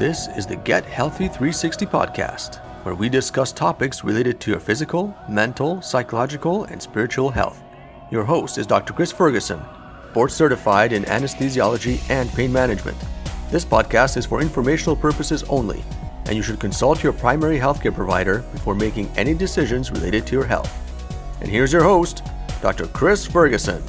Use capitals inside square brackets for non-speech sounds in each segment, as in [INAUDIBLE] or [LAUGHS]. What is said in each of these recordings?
This is the Get Healthy 360 podcast, where we discuss topics related to your physical, mental, psychological, and spiritual health. Your host is Dr. Chris Ferguson, board certified in anesthesiology and pain management. This podcast is for informational purposes only, and you should consult your primary healthcare provider before making any decisions related to your health. And here's your host, Dr. Chris Ferguson.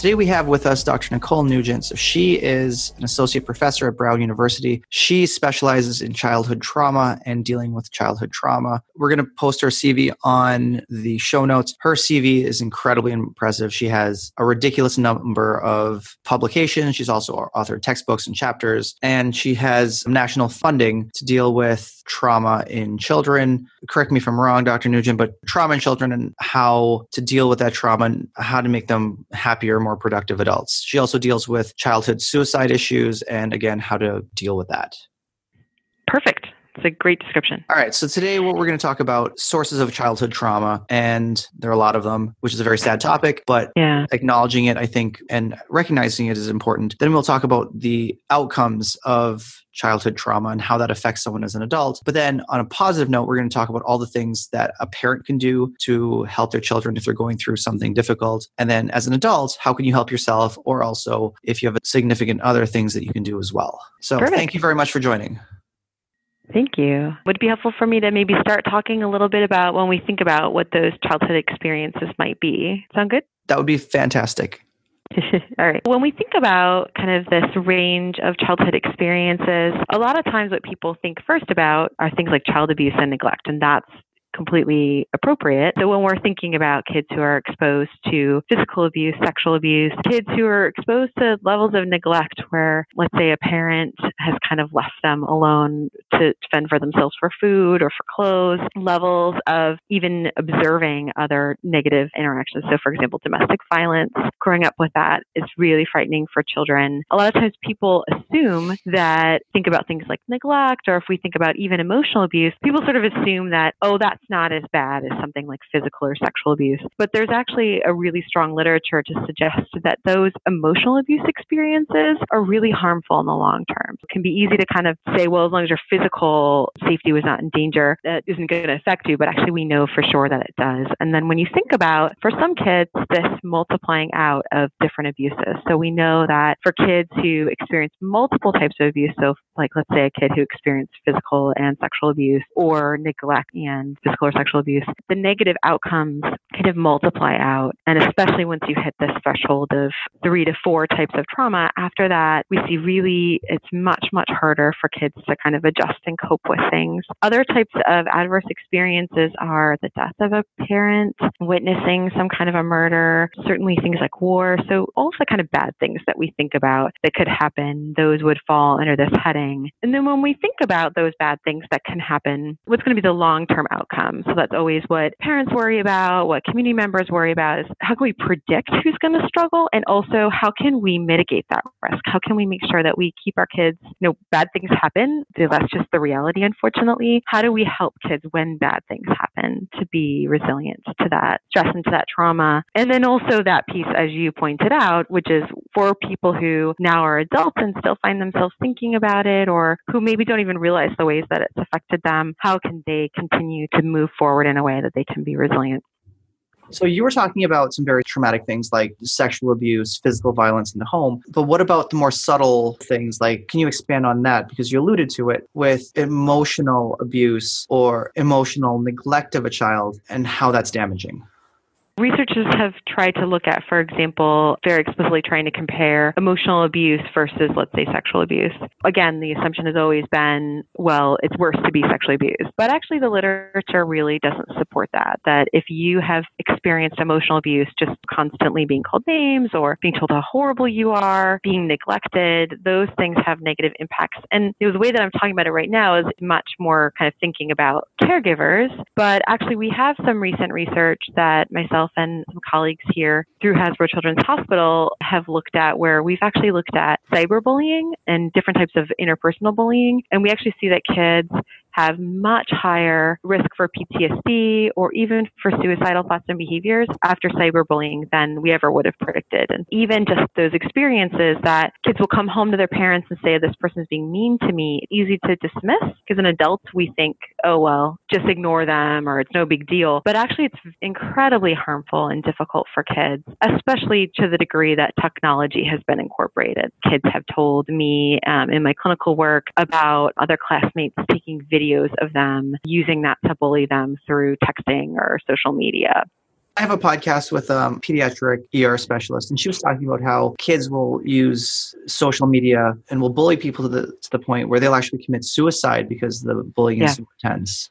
Today we have with us Dr. Nicole Nugent. So she is an associate professor at Brown University. She specializes in childhood trauma and dealing with childhood trauma. We're going to post her CV on the show notes. Her CV is incredibly impressive. She has a ridiculous number of publications. She's also authored textbooks and chapters, and she has national funding to deal with trauma in children. Correct me if I'm wrong, Dr. Nugent, but trauma in children and how to deal with that trauma and how to make them happier, more more productive adults. She also deals with childhood suicide issues and, again, how to deal with that. Perfect. It's a great description. All right. So today, what we're going to talk about sources of childhood trauma, and there are a lot of them, which is a very sad topic. But yeah. acknowledging it, I think, and recognizing it is important. Then we'll talk about the outcomes of childhood trauma and how that affects someone as an adult. But then, on a positive note, we're going to talk about all the things that a parent can do to help their children if they're going through something difficult. And then, as an adult, how can you help yourself, or also if you have a significant other things that you can do as well. So, Perfect. thank you very much for joining. Thank you. Would it be helpful for me to maybe start talking a little bit about when we think about what those childhood experiences might be? Sound good? [LAUGHS] That would be fantastic. All right. When we think about kind of this range of childhood experiences, a lot of times what people think first about are things like child abuse and neglect, and that's completely appropriate. So when we're thinking about kids who are exposed to physical abuse, sexual abuse, kids who are exposed to levels of neglect where, let's say, a parent has kind of left them alone to fend for themselves for food or for clothes, levels of even observing other negative interactions. So, for example, domestic violence, growing up with that is really frightening for children. A lot of times people assume that, think about things like neglect, or if we think about even emotional abuse, people sort of assume that, oh, that's not as bad as something like physical or sexual abuse. But there's actually a really strong literature to suggest that those emotional abuse experiences are really harmful in the long term. It can be easy to kind of say, well, as long as your physical safety was not in danger, that isn't going to affect you. But actually, we know for sure that it does. And then when you think about, for some kids, this multiplying out of different abuses. So we know that for kids who experience multiple types of abuse, so like let's say a kid who experienced physical and sexual abuse or neglect and physical or sexual abuse, the negative outcomes kind of multiply out. And especially once you hit this threshold of three to four types of trauma, after that, we see really it's much, much harder for kids to kind of adjust and cope with things. Other types of adverse experiences are the death of a parent, witnessing some kind of a murder, certainly things like war. So, all the kind of bad things that we think about that could happen, those would fall under this heading. And then when we think about those bad things that can happen, what's going to be the long term outcome? Um, so that's always what parents worry about, what community members worry about is how can we predict who's going to struggle and also how can we mitigate that risk? How can we make sure that we keep our kids, you know, bad things happen. That's just the reality, unfortunately. How do we help kids when bad things happen to be resilient to that stress and to that trauma? And then also that piece, as you pointed out, which is for people who now are adults and still find themselves thinking about it or who maybe don't even realize the ways that it's affected them, how can they continue to move forward in a way that they can be resilient. So you were talking about some very traumatic things like sexual abuse, physical violence in the home. But what about the more subtle things? Like, can you expand on that? Because you alluded to it with emotional abuse or emotional neglect of a child and how that's damaging. Researchers have tried to look at, for example, very explicitly trying to compare emotional abuse versus, let's say, sexual abuse. Again, the assumption has always been, well, it's worse to be sexually abused. But actually, the literature really doesn't support that. That if you have experienced emotional abuse, just constantly being called names or being told how horrible you are, being neglected, those things have negative impacts. And the way that I'm talking about it right now is much more kind of thinking about caregivers. But actually, we have some recent research that myself myself and some colleagues here through Hasbro Children's Hospital have looked at where we've actually looked at cyberbullying and different types of interpersonal bullying. And we actually see that kids have much higher risk for PTSD or even for suicidal thoughts and behaviors after cyberbullying than we ever would have predicted. And even just those experiences that kids will come home to their parents and say, this person is being mean to me, easy to dismiss because an adult we think, oh, well, just ignore them or it's no big deal. But actually, it's incredibly harmful and difficult for kids, especially to the degree that technology has been incorporated. Kids have told me um, in my clinical work about other classmates taking videos of them using that to bully them through texting or social media. I have a podcast with a um, pediatric ER specialist, and she was talking about how kids will use social media and will bully people to the to the point where they'll actually commit suicide because the bullying yeah. is so intense.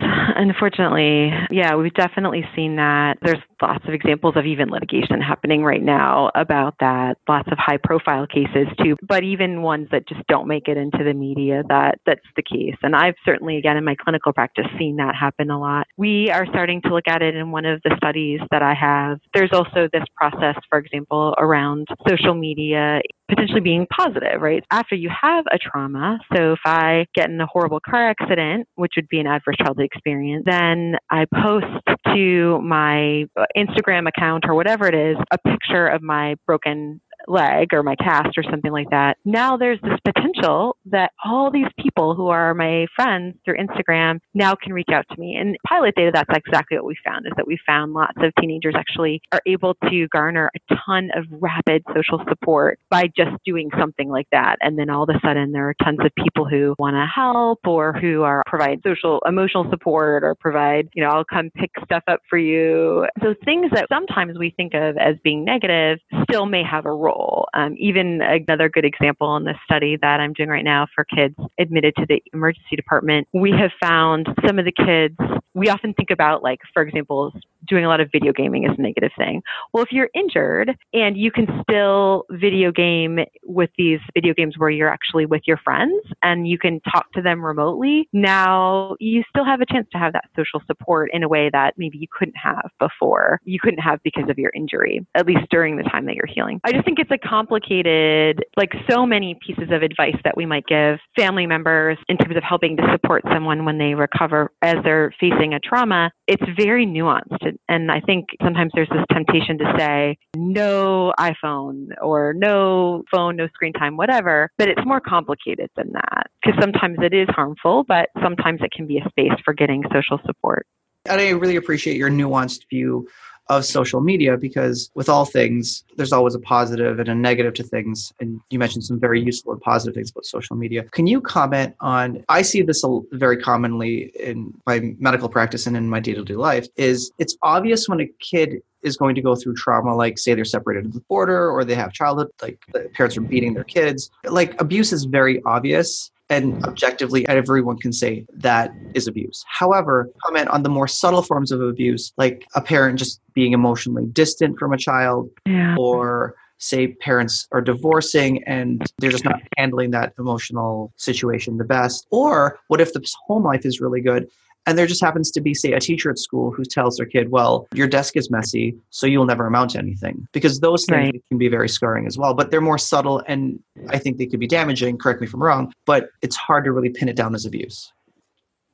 [SIGHS] Unfortunately, yeah, we've definitely seen that. There's lots of examples of even litigation happening right now about that. Lots of high profile cases too, but even ones that just don't make it into the media that that's the case. And I've certainly again in my clinical practice seen that happen a lot. We are starting to look at it in one of the studies that I have. There's also this process, for example, around social media potentially being positive, right? After you have a trauma, so if I get in a horrible car accident, which would be an adverse childhood experience, then I post to my Instagram account or whatever it is a picture of my broken leg or my cast or something like that. Now there's this potential that all these people who are my friends through Instagram now can reach out to me. And pilot data, that's exactly what we found is that we found lots of teenagers actually are able to garner a ton of rapid social support by just doing something like that. And then all of a sudden there are tons of people who want to help or who are provide social emotional support or provide, you know, I'll come pick stuff up for you. So things that sometimes we think of as being negative still may have a role Um, even another good example in this study that I'm doing right now for kids admitted to the emergency department, we have found some of the kids, we often think about, like, for example, doing a lot of video gaming is a negative thing. Well, if you're injured and you can still video game with these video games where you're actually with your friends and you can talk to them remotely, now you still have a chance to have that social support in a way that maybe you couldn't have before. You couldn't have because of your injury, at least during the time that you're healing. I just think it's a complicated, like so many pieces of advice that we might give family members in terms of helping to support someone when they recover as they're facing a trauma. It's very nuanced. And I think sometimes there's this temptation to say, no iPhone or no phone, no screen time, whatever. But it's more complicated than that because sometimes it is harmful, but sometimes it can be a space for getting social support. And I really appreciate your nuanced view of social media because with all things there's always a positive and a negative to things. And you mentioned some very useful and positive things about social media. Can you comment on i see this very commonly in my medical practice and in my day-to-day life is it's obvious when a kid is going to go through trauma like say they're separated at the border or they have childhood like parents are beating their kids. Like abuse is very obvious and mm-hmm. objectively everyone can say that is abuse. However, comment on the more subtle forms of abuse, like a parent just being emotionally distant from a child yeah. or say parents are divorcing and they're just not handling that emotional situation the best or what if the home life is really good and there just happens to be, say, a teacher at school who tells their kid, well, your desk is messy, so you'll never amount to anything. Because those things right. can be very scarring as well. But they're more subtle and I think they could be damaging, correct me if I'm wrong, but it's hard to really pin it down as abuse.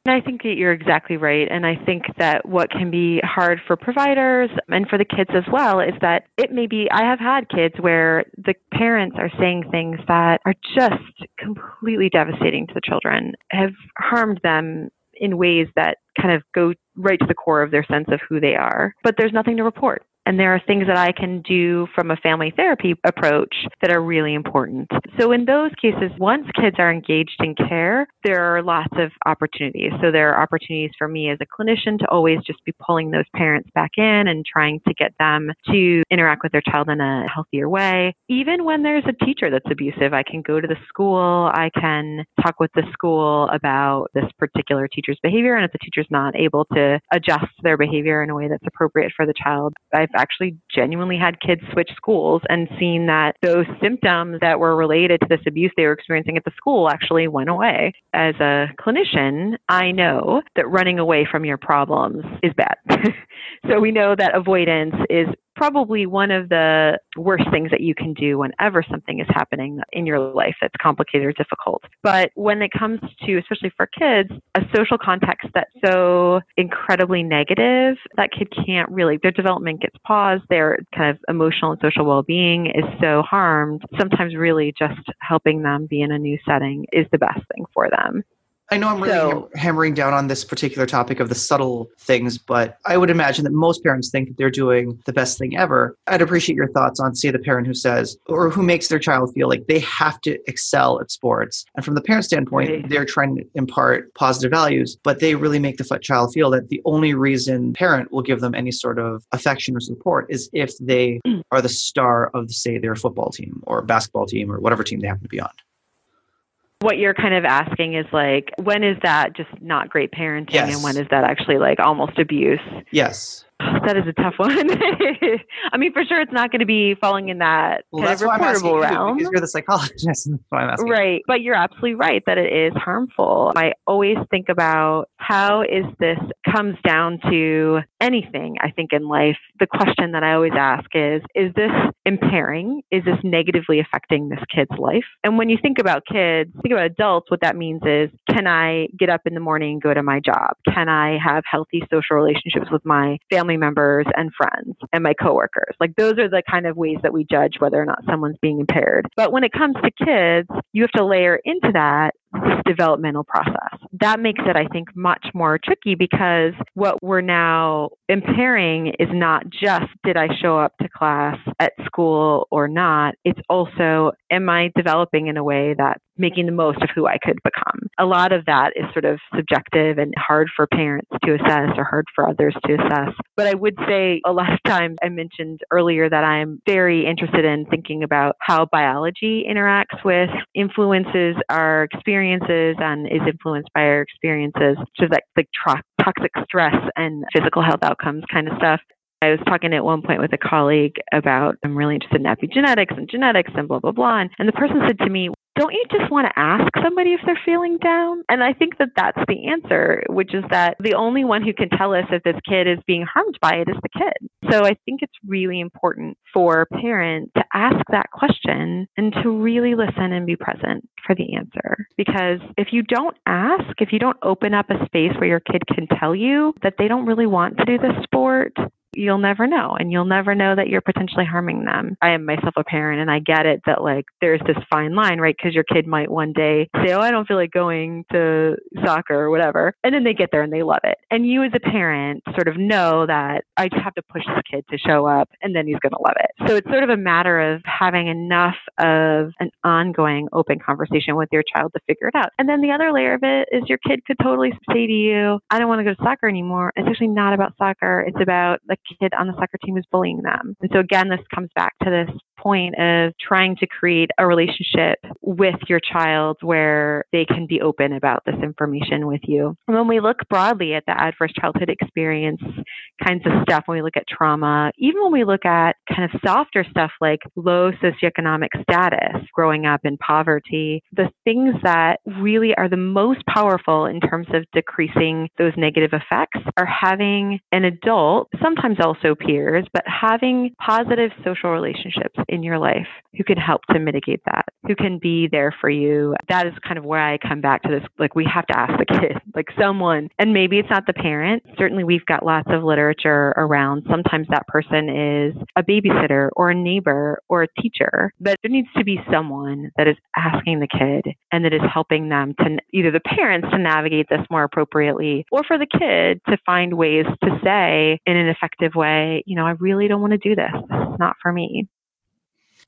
And I think that you're exactly right. And I think that what can be hard for providers and for the kids as well is that it may be, I have had kids where the parents are saying things that are just completely devastating to the children, have harmed them in ways that kind of go right to the core of their sense of who they are, but there's nothing to report. And there are things that I can do from a family therapy approach that are really important. So in those cases, once kids are engaged in care, there are lots of opportunities. So there are opportunities for me as a clinician to always just be pulling those parents back in and trying to get them to interact with their child in a healthier way. Even when there's a teacher that's abusive, I can go to the school, I can talk with the school about this particular teacher's behavior. And if the teacher's not able to adjust their behavior in a way that's appropriate for the child, I've actually genuinely had kids switch schools and seen that those symptoms that were related to this abuse they were experiencing at the school actually went away. As a clinician, I know that running away from your problems is bad. [LAUGHS] so we know that avoidance is probably one of the worst things that you can do whenever something is happening in your life that's complicated or difficult. But when it comes to, especially for kids, a social context that's so incredibly negative, that kid can't really, their development gets paused, their kind of emotional and social well being is so harmed. Sometimes, really, just helping them be in a new setting is the best thing for them. I know I'm really so, hammering down on this particular topic of the subtle things, but I would imagine that most parents think that they're doing the best thing ever. I'd appreciate your thoughts on, say, the parent who says or who makes their child feel like they have to excel at sports. And from the parent standpoint, right. they're trying to impart positive values, but they really make the child feel that the only reason parent will give them any sort of affection or support is if they mm. are the star of, say, their football team or basketball team or whatever team they happen to be on what you're kind of asking is like when is that just not great parenting yes. and when is that actually like almost abuse yes that is a tough one. [LAUGHS] I mean, for sure, it's not going to be falling in that well, kind of reportable realm. You, because you're the psychologist. [LAUGHS] Right. But you're absolutely right that it is harmful. I always think about how is this comes down to anything, I think, in life. The question that I always ask is Is this impairing? Is this negatively affecting this kid's life? And when you think about kids, think about adults, what that means is can I get up in the morning and go to my job? Can I have healthy social relationships with my family members and friends and my coworkers? Like those are the kind of ways that we judge whether or not someone's being impaired. But when it comes to kids, you have to layer into that this developmental process. That makes it, I think, much more tricky because what we're now impairing is not just did I show up to class at school or not, it's also am I developing in a way that making the most of who I could become. A lot of that is sort of subjective and hard for parents to assess or hard for others to assess. But I would say a lot of times I mentioned earlier that I'm very interested in thinking about how biology interacts with influences our experience experiences and is influenced by our experiences, is like, like toxic stress and physical health outcomes kind of stuff. I was talking at one point with a colleague about I'm really interested in epigenetics and genetics and blah blah blah, and, and the person said to me, don't you just want to ask somebody if they're feeling down? And I think that that's the answer, which is that the only one who can tell us if this kid is being harmed by it is the kid. So I think it's really important for parents to ask that question and to really listen and be present for the answer. Because if you don't ask, if you don't open up a space where your kid can tell you that they don't really want to do this sport, you'll never know and you'll never know that you're potentially harming them. I am myself a parent and I get it that like there's this fine line, right? Because your kid might one day say, Oh, I don't feel like going to soccer or whatever. And then they get there and they love it. And you as a parent sort of know that I just have to push this kid to show up and then he's going to love it. So it's sort of a matter of having enough of an ongoing open conversation with your child to figure it out. And then the other layer of it is your kid could totally say to you, I don't want to go to soccer anymore. It's actually not about soccer. It's about like kid on the soccer team is bullying them. And so again, this comes back to this point of trying to create a relationship with your child where they can be open about this information with you. And when we look broadly at the adverse childhood experience kinds of stuff, when we look at trauma, even when we look at kind of softer stuff like low socioeconomic status, growing up in poverty, the things that really are the most powerful in terms of decreasing those negative effects are having an adult, sometimes also peers, but having positive social relationships in your life who can help to mitigate that, who can be there for you. That is kind of where I come back to this. Like, we have to ask the kid, [LAUGHS] like someone, and maybe it's not the parent. Certainly, we've got lots of literature around. Sometimes that person is a babysitter or a neighbor or a teacher, but there needs to be someone that is asking the kid and that is helping them to either the parents to navigate this more appropriately or for the kid to find ways to say in an effective way, you know, I really don't want to do this. Is not for me.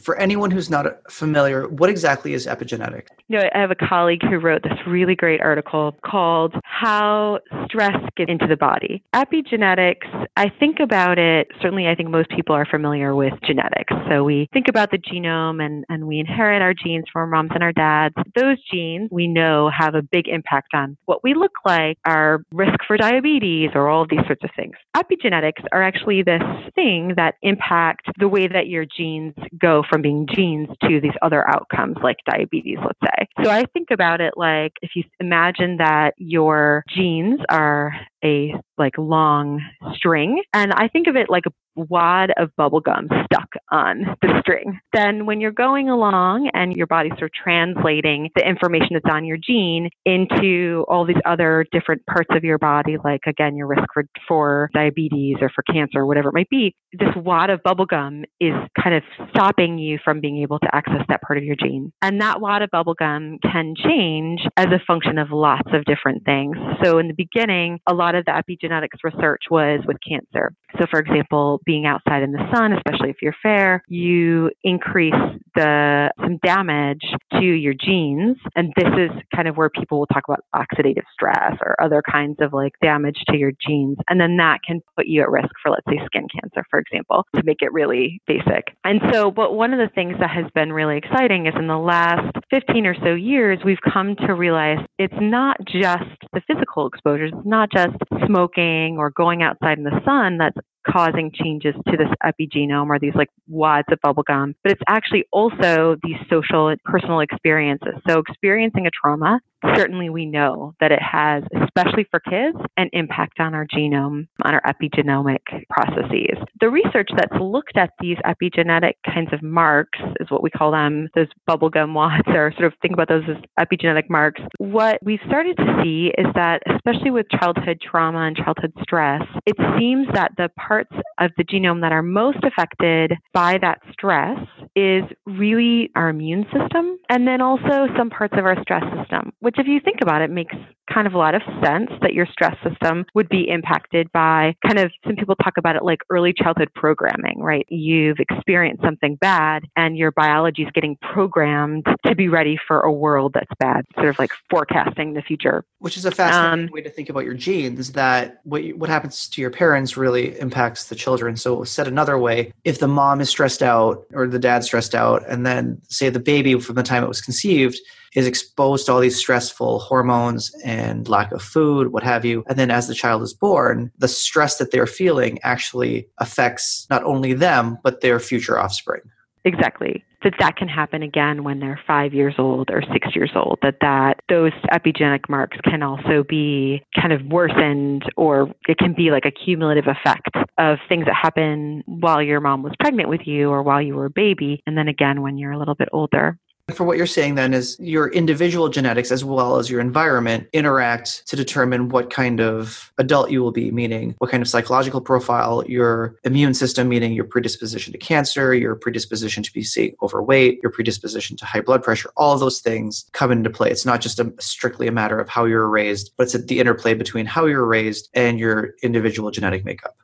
For anyone who's not familiar, what exactly is epigenetics? You know, I have a colleague who wrote this really great article called How Stress Gets into the Body. Epigenetics, I think about it, certainly I think most people are familiar with genetics. So we think about the genome and, and we inherit our genes from our moms and our dads. Those genes we know have a big impact on what we look like, our risk for diabetes, or all of these sorts of things. Epigenetics are actually this thing that impact the way that your genes go from being genes to these other outcomes like diabetes, let's say. So I think about it like if you imagine that your genes are a like long string and I think of it like wad of bubble gum stuck on the string. Then when you're going along and your body's sort of translating the information that's on your gene into all these other different parts of your body, like again, your risk for, for diabetes or for cancer or whatever it might be, this wad of bubble gum is kind of stopping you from being able to access that part of your gene. And that wad of bubble gum can change as a function of lots of different things. So in the beginning, a lot of the epigenetics research was with cancer. So for example, being outside in the sun, especially if you're fair, you increase the sun damage to your genes. And this is kind of where people will talk about oxidative stress or other kinds of like damage to your genes. And then that can put you at risk for, let's say, skin cancer, for example, to make it really basic. And so, but one of the things that has been really exciting is in the last 15 or so years, we've come to realize it's not just the physical exposures, it's not just smoking or going outside in the sun that's causing changes to this epigenome or these like wads of bubblegum, but it's actually also these social and personal experiences. So experiencing a trauma certainly we know that it has, especially for kids, an impact on our genome, on our epigenomic processes. The research that's looked at these epigenetic kinds of marks is what we call them, those bubblegum wads, [LAUGHS] or sort of think about those as epigenetic marks. What we've started to see is that, especially with childhood trauma and childhood stress, it seems that the parts of the genome that are most affected by that stress is really our immune system and then also some parts of our stress system, which if you think about it makes kind of a lot of sense that your stress system would be impacted by kind of some people talk about it like early childhood programming, right? You've experienced something bad and your biology is getting programmed to be ready for a world that's bad, sort of like forecasting the future. Which is a fascinating um, way to think about your genes that what, what happens to your parents really impacts the children. So, said another way, if the mom is stressed out or the dad's stressed out, and then say the baby from the time it was conceived is exposed to all these stressful hormones and lack of food, what have you. And then as the child is born, the stress that they're feeling actually affects not only them, but their future offspring. Exactly. That that can happen again when they're five years old or six years old. That that those epigenetic marks can also be kind of worsened, or it can be like a cumulative effect of things that happen while your mom was pregnant with you or while you were a baby, and then again when you're a little bit older. For what you're saying then is your individual genetics as well as your environment interact to determine what kind of adult you will be, meaning what kind of psychological profile, your immune system, meaning your predisposition to cancer, your predisposition to be say overweight, your predisposition to high blood pressure, all of those things come into play. It's not just a, strictly a matter of how you're raised, but it's the interplay between how you're raised and your individual genetic makeup.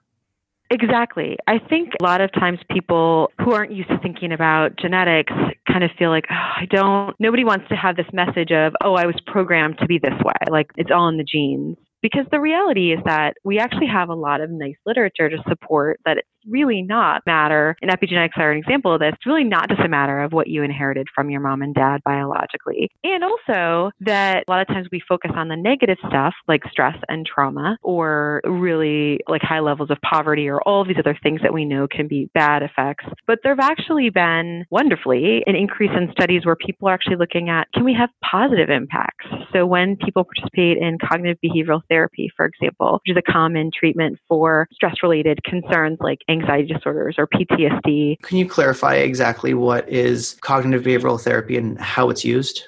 Exactly. I think a lot of times people who aren't used to thinking about genetics kind of feel like, oh, I don't, nobody wants to have this message of, oh, I was programmed to be this way. Like it's all in the genes. Because the reality is that we actually have a lot of nice literature to support that really not matter, and epigenetics are an example of this, it's really not just a matter of what you inherited from your mom and dad biologically. And also that a lot of times we focus on the negative stuff like stress and trauma or really like high levels of poverty or all of these other things that we know can be bad effects. But there have actually been wonderfully an increase in studies where people are actually looking at can we have positive impacts? So when people participate in cognitive behavioral therapy, for example, which is a common treatment for stress related concerns like anxiety disorders or PTSD. Can you clarify exactly what is cognitive behavioral therapy and how it's used?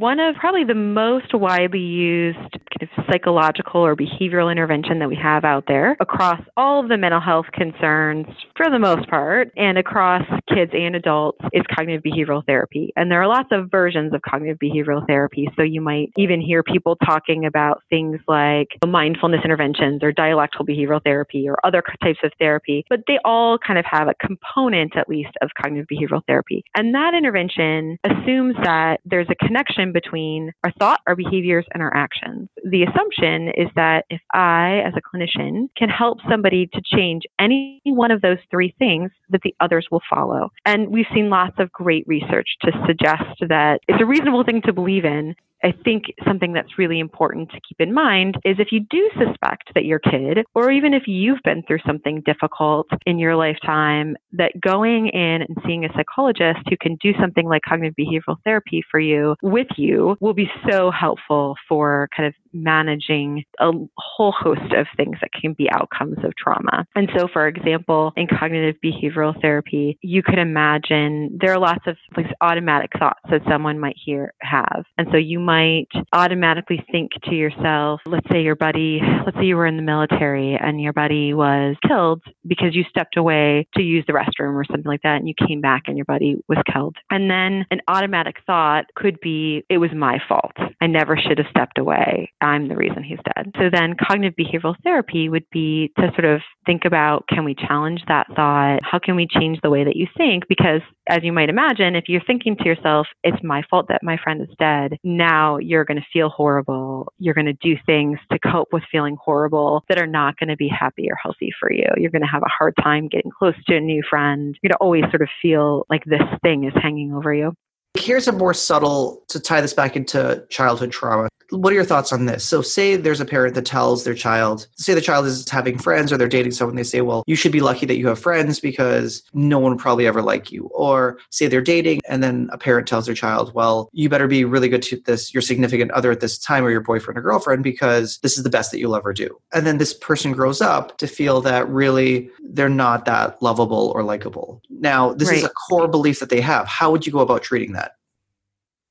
One of probably the most widely used kind of psychological or behavioral intervention that we have out there across all of the mental health concerns for the most part and across kids and adults is cognitive behavioral therapy. And there are lots of versions of cognitive behavioral therapy. So you might even hear people talking about things like mindfulness interventions or dialectical behavioral therapy or other types of therapy, but they all kind of have a component at least of cognitive behavioral therapy. And that intervention assumes that there's a connection between our thought, our behaviors, and our actions. The assumption is that if I, as a clinician, can help somebody to change any one of those three things, that the others will follow. And we've seen lots of great research to suggest that it's a reasonable thing to believe in I think something that's really important to keep in mind is if you do suspect that your kid, or even if you've been through something difficult in your lifetime, that going in and seeing a psychologist who can do something like cognitive behavioral therapy for you with you will be so helpful for kind of managing a whole host of things that can be outcomes of trauma. And so, for example, in cognitive behavioral therapy, you could imagine there are lots of like, automatic thoughts that someone might hear have. And so you might automatically think to yourself, let's say your buddy, let's say you were in the military and your buddy was killed because you stepped away to use the restroom or something like that and you came back and your buddy was killed. And then an automatic thought could be, it was my fault. I never should have stepped away. I'm the reason he's dead. So then cognitive behavioral therapy would be to sort of think about can we challenge that thought? How can we change the way that you think? Because as you might imagine, if you're thinking to yourself, it's my fault that my friend is dead, now you're going to feel horrible. You're going to do things to cope with feeling horrible that are not going to be happy or healthy for you. You're going to have a hard time getting close to a new friend. You're going to always sort of feel like this thing is hanging over you. Here's a more subtle to tie this back into childhood trauma what are your thoughts on this? So, say there's a parent that tells their child, say the child is having friends or they're dating someone, they say, well, you should be lucky that you have friends because no one will probably ever like you. Or say they're dating and then a parent tells their child, well, you better be really good to this, your significant other at this time or your boyfriend or girlfriend because this is the best that you'll ever do. And then this person grows up to feel that really they're not that lovable or likable. Now, this right. is a core belief that they have. How would you go about treating that?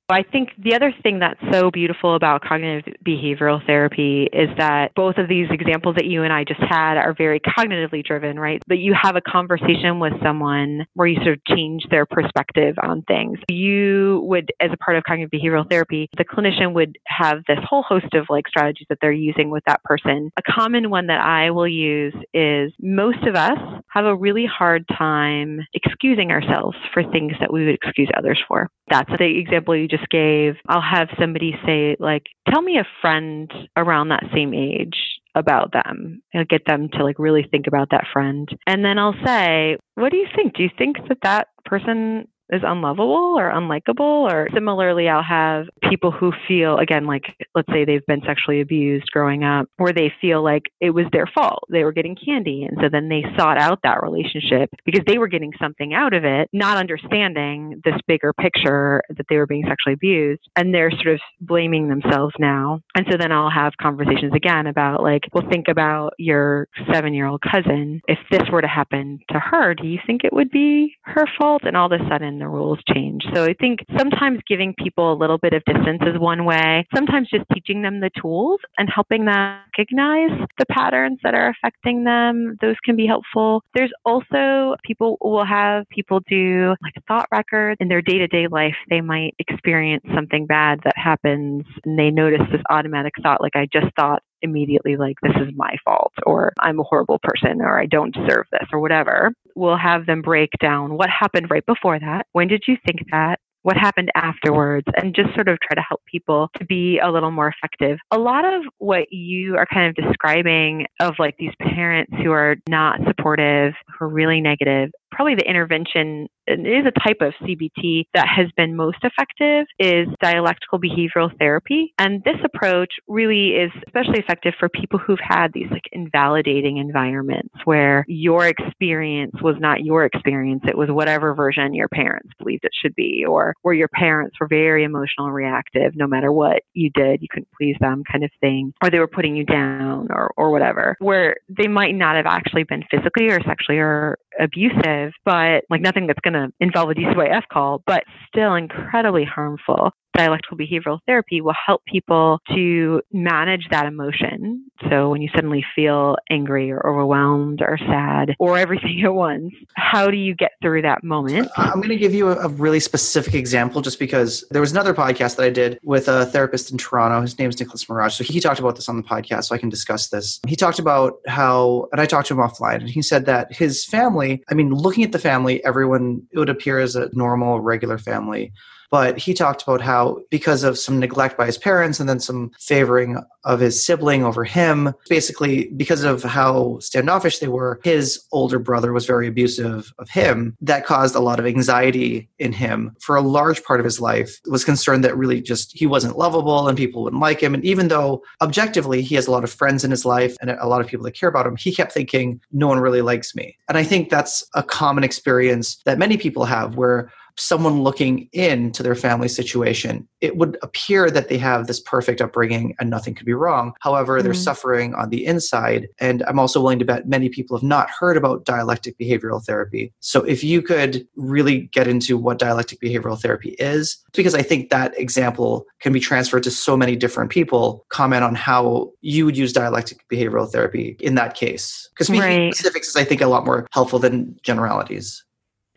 I think the other thing that's so beautiful about cognitive behavioral therapy is that both of these examples that you and I just had are very cognitively driven, right? That you have a conversation with someone where you sort of change their perspective on things. You would, as a part of cognitive behavioral therapy, the clinician would have this whole host of like strategies that they're using with that person. A common one that I will use is most of us have a really hard time excusing ourselves for things that we would excuse others for. That's the example you just just gave, I'll have somebody say, like, tell me a friend around that same age about them. I'll get them to like really think about that friend. And then I'll say, what do you think? Do you think that that person is unlovable or unlikable or similarly i'll have people who feel again like let's say they've been sexually abused growing up where they feel like it was their fault. They were getting candy and so then they sought out that relationship because they were getting something out of it not understanding this bigger picture that they were being sexually abused and they're sort of blaming themselves now. And so then i'll have conversations again about like well think about your seven year old cousin. If this were to happen to her do you think it would be her fault? And all of a sudden the rules change. So I think sometimes giving people a little bit of distance is one way. Sometimes just teaching them the tools and helping them recognize the patterns that are affecting them, those can be helpful. There's also people will have people do like thought records in their day to day life. They might experience something bad that happens and they notice this automatic thought, like, I just thought immediately like this is my fault or I'm a horrible person or I don't deserve this or whatever. We'll have them break down what happened right before that. When did you think that? What happened afterwards, and just sort of try to help people to be a little more effective. A lot of what you are kind of describing of like these parents who are not supportive, who are really negative, probably the intervention is a type of CBT that has been most effective is dialectical behavioral therapy. And this approach really is especially effective for people who've had these like invalidating environments where your experience was not your experience. It was whatever version your parents believed it should be, or where your parents were very emotional and reactive. No matter what you did, you couldn't please them kind of thing, or they were putting you down or, or whatever, where they might not have actually been physically or sexually or abusive, but like nothing that's going to involve a DCYF call, but still incredibly harmful dialectical behavioral therapy will help people to manage that emotion. So when you suddenly feel angry or overwhelmed or sad or everything [LAUGHS] at once, how do you get through that moment? Uh, I'm going to give you a, really specific example just because there was another podcast that I did with a therapist in Toronto. His name is Nicholas Mirage. So he talked about this on the podcast, so I can discuss this. He talked about how, and I talked to him offline, and he said that his family, I mean, looking at the family, everyone, it would appear as a normal, regular family but he talked about how because of some neglect by his parents and then some favoring of his sibling over him, basically because of how standoffish they were, his older brother was very abusive of him. That caused a lot of anxiety in him for a large part of his life. Was concerned that really just he wasn't lovable and people wouldn't like him. And even though objectively he has a lot of friends in his life and a lot of people that care about him, he kept thinking, no one really likes me. And I think that's a common experience that many people have where someone looking into their family situation, it would appear that they have this perfect upbringing and nothing could be wrong. However, they're mm-hmm. suffering on the inside. And I'm also willing to bet many people have not heard about dialectic behavioral therapy. So if you could really get into what dialectic behavioral therapy is, because I think that example can be transferred to so many different people, comment on how you would use dialectic behavioral therapy in that case. Because speaking right. specifics is, I think, a lot more helpful than generalities.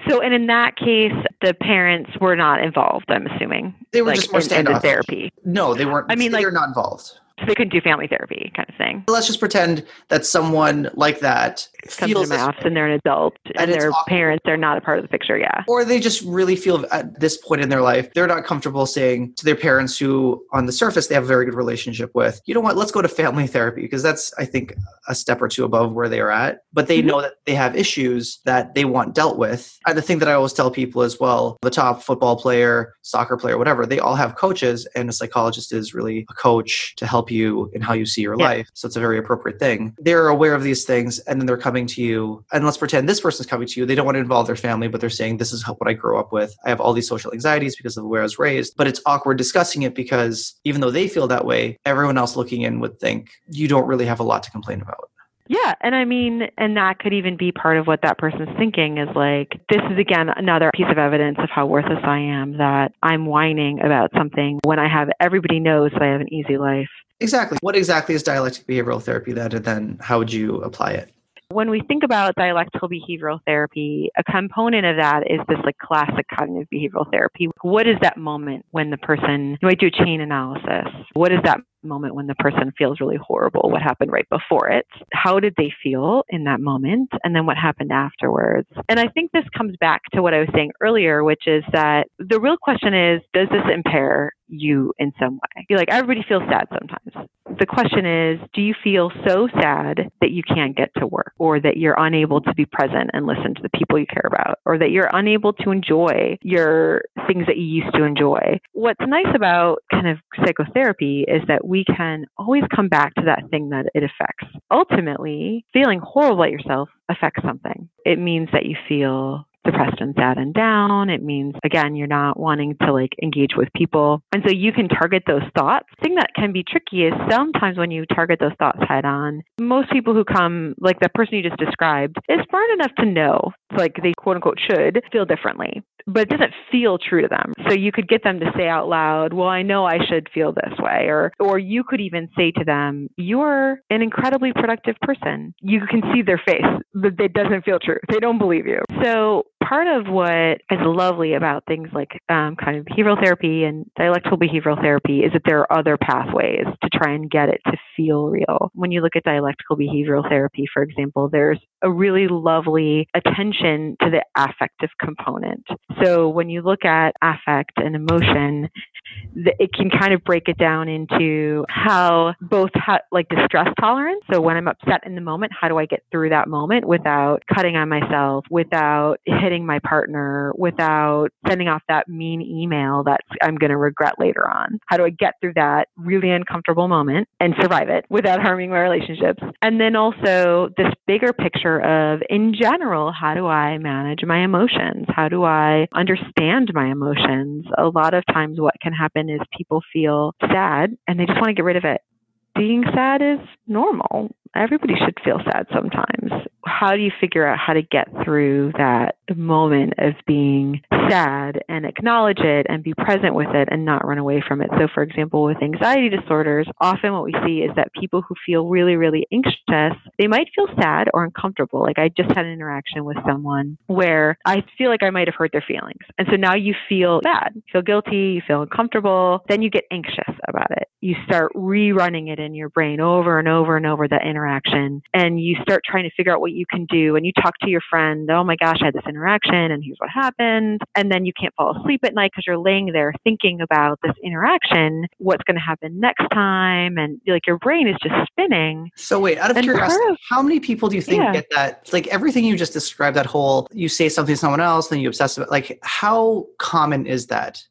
So, and in that case, the parents were not involved. I'm assuming they were like, just more the therapy. No, they weren't. I mean, like they're not involved so they couldn't do family therapy kind of thing. Let's just pretend that someone like that comes to math and they're an adult and, and their parents are not a part of the picture. Yeah. Or they just really feel at this point in their life, they're not comfortable saying to their parents who on the surface they have a very good relationship with, you know what, let's go to family [LAUGHS] therapy because that's, I think, a step or two above where they are at. But they mm-hmm. know that they have issues that they want dealt with. And the thing that I always tell people as well, the top football player, soccer player, whatever, they all have coaches and a psychologist is really a coach to help you in how you see your yeah. life. So it's a very appropriate thing. They're aware of these things and then they're coming to you. And let's pretend this person's coming to you. They don't want to involve their family, but they're saying, This is what I grew up with. I have all these social anxieties because of where I was raised. But it's awkward discussing it because even though they feel that way, everyone else looking in would think you don't really have a lot to complain about. Yeah. And I mean, and that could even be part of what that person's thinking is like, this is again another piece of evidence of how worthless I am that I'm whining about something when I have everybody knows that I have an easy life. Exactly. What exactly is dialectic behavioral therapy then? And then how would you apply it? When we think about dialectical behavioral therapy, a component of that is this like classic cognitive behavioral therapy. What is that moment when the person, you might do a chain analysis. What is that moment when the person feels really horrible? What happened right before it? How did they feel in that moment? And then what happened afterwards? And I think this comes back to what I was saying earlier, which is that the real question is, does this impair you in some way. You're like, everybody feels sad sometimes. The question is, do you feel so sad that you can't get to work or that you're unable to be present and listen to the people you care about or that you're unable to enjoy your things that you used to enjoy? What's nice about kind of psychotherapy is that we can always come back to that thing that it affects. Ultimately, feeling horrible at yourself affects something. It means that you feel depressed and sad and down. It means, again, you're not wanting to like engage with people. And so you can target those thoughts. The thing that can be tricky is sometimes when you target those thoughts head on, most people who come, like the person you just described, is smart enough to know, like they quote unquote should feel differently but it doesn't feel true to them. So you could get them to say out loud, "Well, I know I should feel this way," or or you could even say to them, "You're an incredibly productive person." You can see their face, but it doesn't feel true. They don't believe you. So part of what is lovely about things like um, cognitive behavioral therapy and dialectical behavioral therapy is that there are other pathways to try and get it to feel real. When you look at dialectical behavioral therapy, for example, there's a really lovely attention to the affective component. So when you look at affect and emotion, it can kind of break it down into how both ha- like distress tolerance. So when I'm upset in the moment, how do I get through that moment without cutting on myself, without hitting my partner, without sending off that mean email that I'm going to regret later on? How do I get through that really uncomfortable moment and survive it without harming my relationships? And then also this bigger picture of, in general, how do I manage my emotions? How do I understand my emotions? A lot of times, what can happen is people feel sad and they just want to get rid of it. Being sad is normal. Everybody should feel sad sometimes. How do you figure out how to get through that moment of being sad and acknowledge it and be present with it and not run away from it. So, for example, with anxiety disorders, often what we see is that people who feel really, really anxious, they might feel sad or uncomfortable. Like I just had an interaction with someone where I feel like I might have hurt their feelings. And so now you feel bad, you feel guilty, you feel uncomfortable, then you get anxious about it. You start rerunning it in your brain over and over and over that interaction interaction and you start trying to figure out what you can do and you talk to your friend, oh my gosh, I had this interaction and here's what happened. And then you can't fall asleep at night because you're laying there thinking about this interaction, what's going to happen next time. And like your brain is just spinning. So, wait, out of And curiosity, of- how many people do you think Yeah. get that? Like everything you just described, that whole you say something to someone else, then you obsess about. Like, how common is that?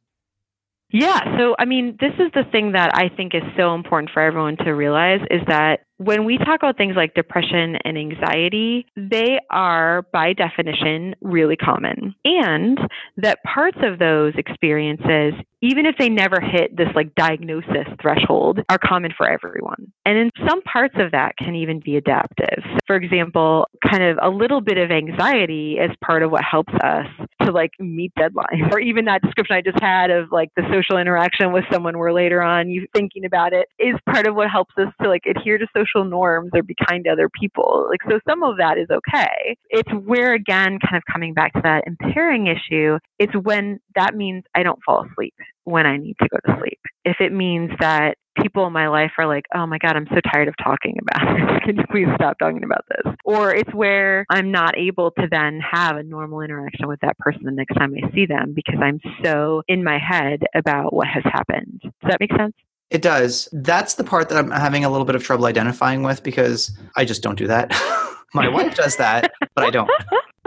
Yeah. So, I mean, this is the thing that I think is so important for everyone to realize is that when we talk about things like depression and anxiety, they are by definition really common. And that parts of those experiences, even if they never hit this like diagnosis threshold, are common for everyone. And in some parts of that can even be adaptive. For example, kind of a little bit of anxiety is part of what helps us to like meet deadlines. [LAUGHS] Or even that description I just had of like the social interaction with someone where later on you thinking about it is part of what helps us to like adhere to social norms or be kind to other people. Like so some of that is okay. It's where again kind of coming back to that impairing issue, it's when that means I don't fall asleep when I need to go to sleep. If it means that people in my life are like, oh my God, I'm so tired of talking about [LAUGHS] this. Can you please stop talking about this? Or it's where I'm not able to then have a normal interaction with that person the next time I see them because I'm so in my head about what has happened. Does that make sense? It does. That's the part that I'm having a little bit of trouble identifying with because I just don't do that. [LAUGHS] My wife does that, but I don't.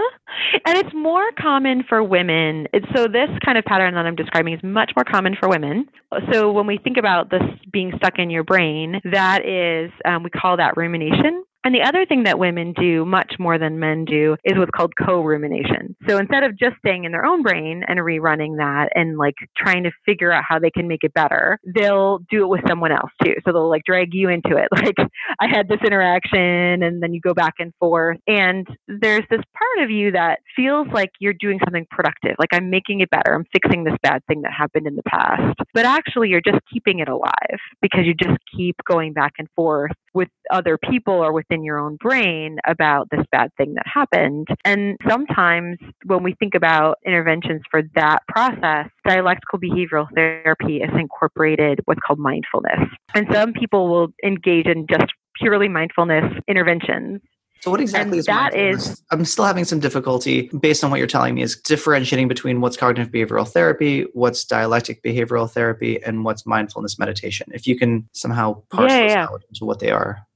[LAUGHS] and it's more common for women. So this kind of pattern that I'm describing is much more common for women. So when we think about this being stuck in your brain, that is um, we call that rumination. And the other thing that women do much more than men do is what's called co-rumination. So instead of just staying in their own brain and rerunning that and like trying to figure out how they can make it better, they'll do it with someone else too. So they'll like drag you into it. [LAUGHS] Like I had this interaction and then you go back and forth. And there's this part of you that feels like you're doing something productive. Like I'm making it better. I'm fixing this bad thing that happened in the past. But actually you're just keeping it alive because you just keep going back and forth with other people or within your own brain about this bad thing that happened. And sometimes when we think about interventions for that process, dialectical behavioral therapy is incorporated what's called mindfulness. And some people will engage in just purely mindfulness interventions. So what exactly And is that mindfulness? I'm still having some difficulty based on what you're telling me is differentiating between what's cognitive behavioral therapy, what's dialectic behavioral therapy, and what's mindfulness meditation. If you can somehow parse Yeah, those yeah. out into what they are.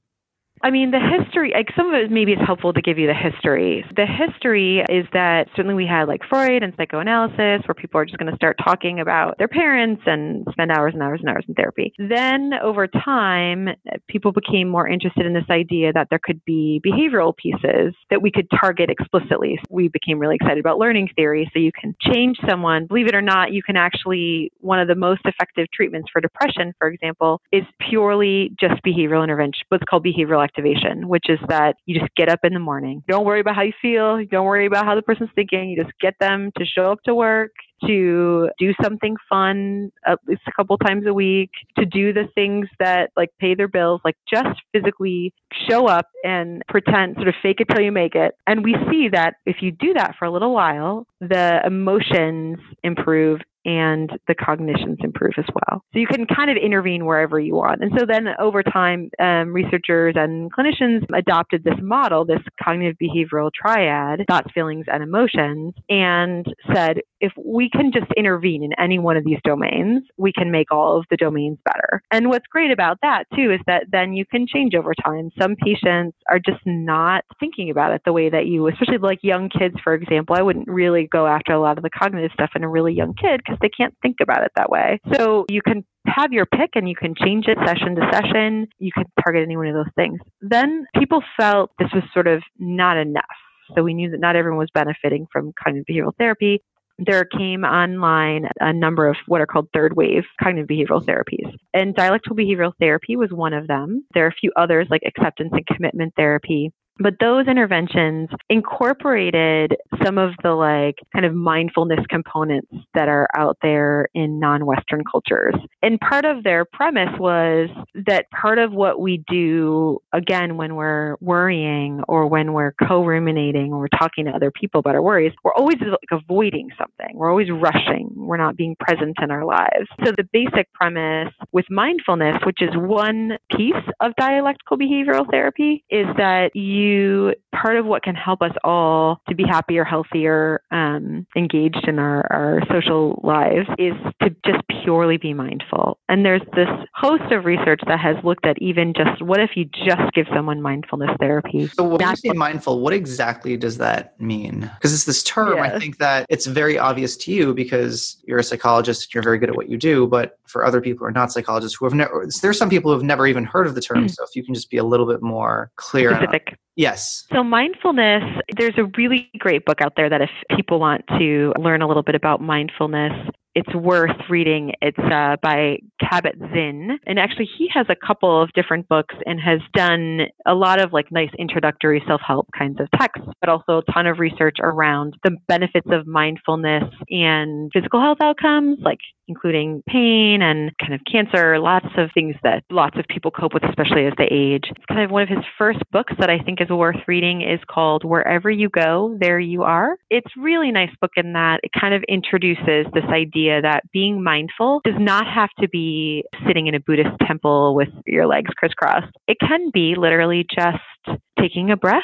I mean, the history, like some of it maybe it's helpful to give you the history. The history is that certainly we had like Freud and psychoanalysis where people are just going to start talking about their parents and spend hours and hours and hours in therapy. Then over time, people became more interested in this idea that there could be behavioral pieces that we could target explicitly. We became really excited about learning theory. So you can change someone. Believe it or not, you can actually, one of the most effective treatments for depression, for example, is purely just behavioral intervention, what's called behavioral activation, which is that you just get up in the morning. Don't worry about how you feel. Don't worry about how the person's thinking. You just get them to show up to work, to do something fun uh, at least a couple times a week, to do the things that like pay their bills, like just physically show up and pretend, sort of fake it till you make it. And we see that if you do that for a little while, the emotions improve and the cognitions improve as well. So you can kind of intervene wherever you want. And so then over time, um, researchers and clinicians adopted this model, this cognitive behavioral triad, thoughts, feelings, and emotions, and said if we can just intervene in any one of these domains, we can make all of the domains better. And what's great about that too is that then you can change over time. Some patients are just not thinking about it the way that you, especially like young kids, for example. I wouldn't really go after a lot of the cognitive stuff in a really young kid because they can't think about it that way. So you can have your pick and you can change it session to session. You can target any one of those things. Then people felt this was sort of not enough. So we knew that not everyone was benefiting from cognitive behavioral therapy. There came online a number of what are called third wave cognitive behavioral therapies. And dialectical behavioral therapy was one of them. There are a few others like acceptance and commitment therapy. But those interventions incorporated some of the like kind of mindfulness components that are out there in non Western cultures. And part of their premise was that part of what we do, again, when we're worrying or when we're co ruminating or we're talking to other people about our worries, we're always like avoiding something. We're always rushing. We're not being present in our lives. So the basic premise with mindfulness, which is one piece of dialectical behavioral therapy, is that you, part of what can help us all to be happier, healthier, um, engaged in our, our social lives is to just purely be mindful. And there's this host of research that has looked at even just what if you just give someone mindfulness therapy? So when you say mindful, what exactly does that mean? Because it's this term, yes. I think that it's very obvious to you because you're a psychologist, and you're very good at what you do, but for other people who are not psychologists who have never, there's some people who have never even heard of the term. Mm. So if you can just be a little bit more clear. Specific. Yes. So, mindfulness, there's a really great book out there that if people want to learn a little bit about mindfulness, it's worth reading. It's uh, by Kabat Zinn. And actually, he has a couple of different books and has done a lot of like nice introductory self help kinds of texts, but also a ton of research around the benefits of mindfulness and physical health outcomes, like including pain and kind of cancer, lots of things that lots of people cope with, especially as they age. It's kind of one of his first books that I think is worth reading is called Wherever You Go, There You Are. It's really nice book in that it kind of introduces this idea that being mindful does not have to be sitting in a Buddhist temple with your legs crisscrossed. It can be literally just taking a breath,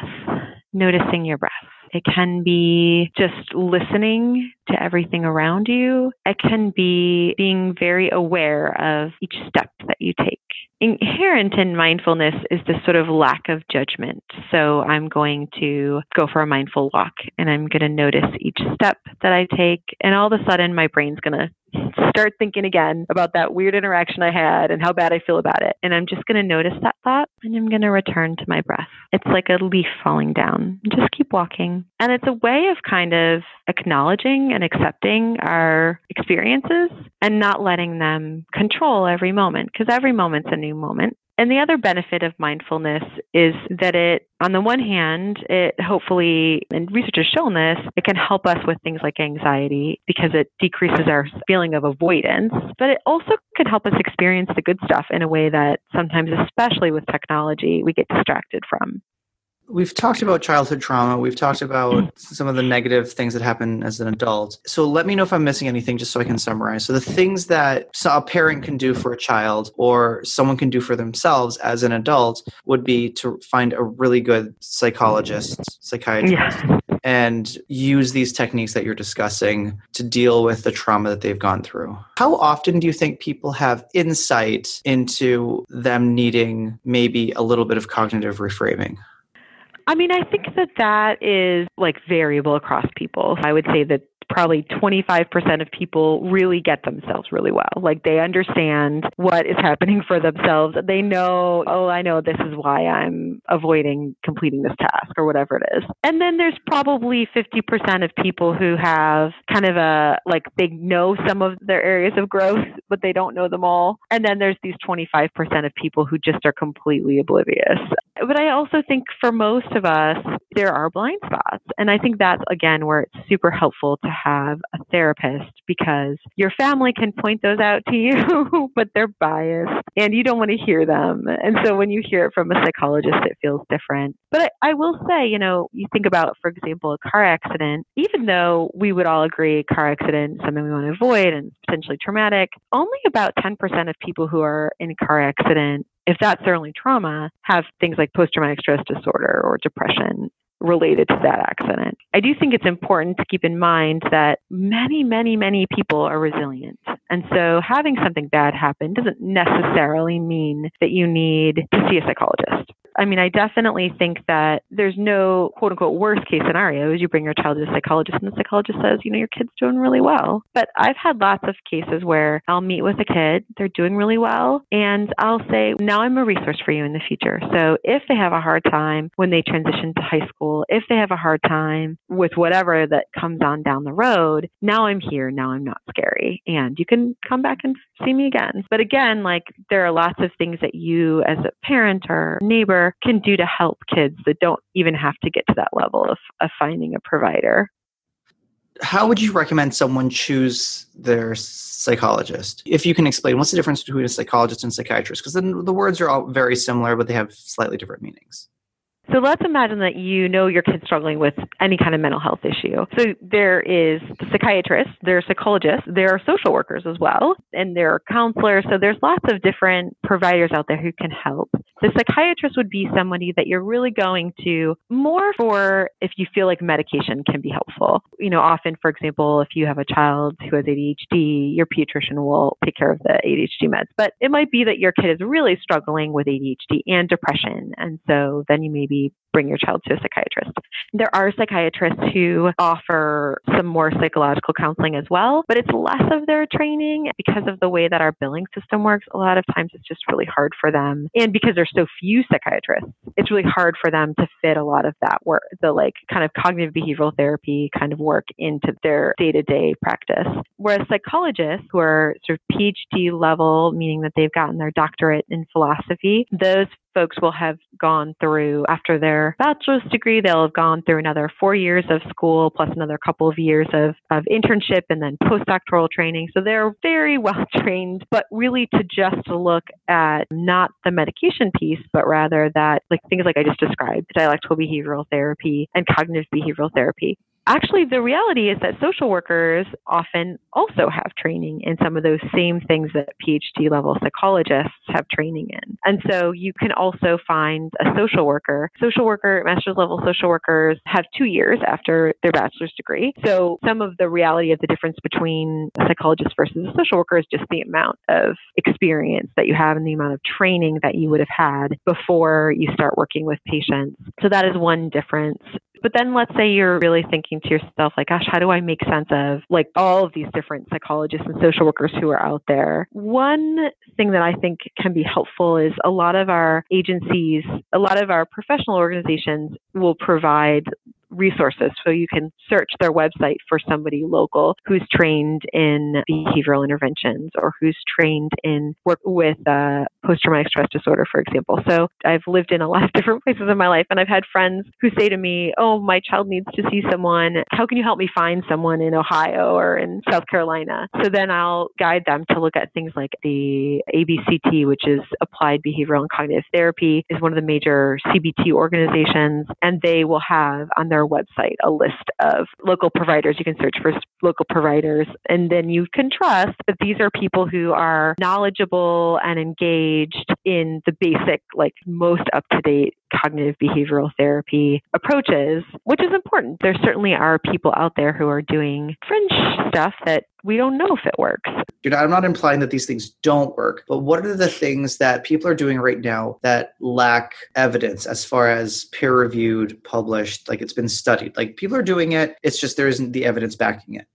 noticing your breath. It can be just listening to everything around you. It can be being very aware of each step that you take. Inherent in mindfulness is this sort of lack of judgment. So I'm going to go for a mindful walk and I'm going to notice each step that I take. And all of a sudden, my brain's going to start thinking again about that weird interaction I had and how bad I feel about it. And I'm just going to notice that thought and I'm going to return to my breath. It's like a leaf falling down. Just keep walking. And it's a way of kind of acknowledging and accepting our experiences and not letting them control every moment because every moment's a new moment. And the other benefit of mindfulness is that it, on the one hand, it hopefully, and research has shown this, it can help us with things like anxiety because it decreases our feeling of avoidance, but it also can help us experience the good stuff in a way that sometimes, especially with technology, we get distracted from. We've talked about childhood trauma. We've talked about hmm. some of the negative things that happen as an adult. So let me know if I'm missing anything just so I can summarize. So the things that a parent can do for a child or someone can do for themselves as an adult would be to find a really good psychologist, psychiatrist. Yeah. And use these techniques that you're discussing to deal with the trauma that they've gone through. How often do you think people have insight into them needing maybe a little bit of cognitive reframing? I mean, I think that that is like variable across people. I would say that probably 25% of people really get themselves really well. Like they understand what is happening for themselves. They know, oh, I know this is why I'm avoiding completing this task or whatever it is. And then there's probably 50% of people who have kind of a, like they know some of their areas of growth, but they don't know them all. And then there's these 25% of people who just are completely oblivious. But I also think for most of us, there are blind spots. And I think that's, again, where it's super helpful to have a therapist because your family can point those out to you, [LAUGHS] but they're biased and you don't want to hear them. And so when you hear it from a psychologist, it feels different. But I, I will say, you know, you think about, for example, a car accident, even though we would all agree car accident is something we want to avoid and potentially traumatic, only about 10% of people who are in a car accident if that's their only trauma, have things like post traumatic stress disorder or depression related to that accident. I do think it's important to keep in mind that many, many, many people are resilient. And so having something bad happen doesn't necessarily mean that you need to see a psychologist. I mean, I definitely think that there's no quote unquote worst case scenario is you bring your child to a psychologist and the psychologist says, you know, your kid's doing really well. But I've had lots of cases where I'll meet with a kid, they're doing really well, and I'll say, now I'm a resource for you in the future. So if they have a hard time when they transition to high school, if they have a hard time with whatever that comes on down the road, now I'm here, now I'm not scary. And you can come back and see me again. But again, like there are lots of things that you as a parent or neighbor can do to help kids that don't even have to get to that level of, of finding a provider how would you recommend someone choose their psychologist? If you can explain, what's the difference between a psychologist and psychiatrist? Because then the words are all very similar, but they have slightly different meanings. So let's imagine that you know your kid's struggling with any kind of mental health issue. So there is the psychiatrist, there are psychologists, there are social workers as well, and there are counselors. So there's lots of different providers out there who can help. The psychiatrist would be somebody that you're really going to more for if you feel like medication can be helpful. You know, often, for example, if you have a child who has ADHD, your pediatrician will take care of the ADHD meds. But it might be that your kid is really struggling with ADHD and depression. And so then you maybe maybe bring your child to a psychiatrist. There are psychiatrists who offer some more psychological counseling as well, but it's less of their training because of the way that our billing system works. A lot of times it's just really hard for them. And because there's so few psychiatrists, it's really hard for them to fit a lot of that work, the like kind of cognitive behavioral therapy kind of work into their day to day practice. Whereas psychologists who are sort of PhD level, meaning that they've gotten their doctorate in philosophy, those folks will have gone through after their bachelor's degree they'll have gone through another four years of school plus another couple of years of, of internship and then postdoctoral training. So they're very [LAUGHS] well trained but really to just look at not the medication piece but rather that like things like i just described dialectical behavioral therapy and cognitive behavioral therapy actually, the reality is that social workers often also have training in some of those same things that PhD level psychologists have training in. And so you can also find a social worker. Social worker, master's level social workers have two years after their bachelor's degree. So some of the reality of the difference between a psychologist versus a social worker is just the amount of experience that you have and the amount of training that you would have had before you start working with patients. So that is one difference. But then let's say you're really thinking to yourself, like, gosh, how do I make sense of like all of these different psychologists and social workers who are out there? One thing that I think can be helpful is a lot of our agencies, a lot of our professional organizations will provide resources. So you can search their website for somebody local who's trained in behavioral interventions or who's trained in work with uh, post traumatic stress disorder, for example. So I've lived in a lot of [LAUGHS] different places in my life, and I've had friends who say to me, Oh, my child needs to see someone. How can you help me find someone in Ohio or in South Carolina? So then I'll guide them to look at things like the ABCT, which is Applied Behavioral and Cognitive Therapy, is one of the major CBT organizations, and they will have on their website a list of local providers. You can search for local providers, and then you can trust that these are people who are knowledgeable and engaged in the basic, like most up to date cognitive behavioral therapy approaches, which is important. There certainly are people out there who are doing fringe stuff that we don't know if it works. I'm not implying that these things don't work, but what are the things that people are doing right now that lack evidence as far as peer reviewed, published, like it's been studied? Like people are doing it, it's just there isn't the evidence backing it.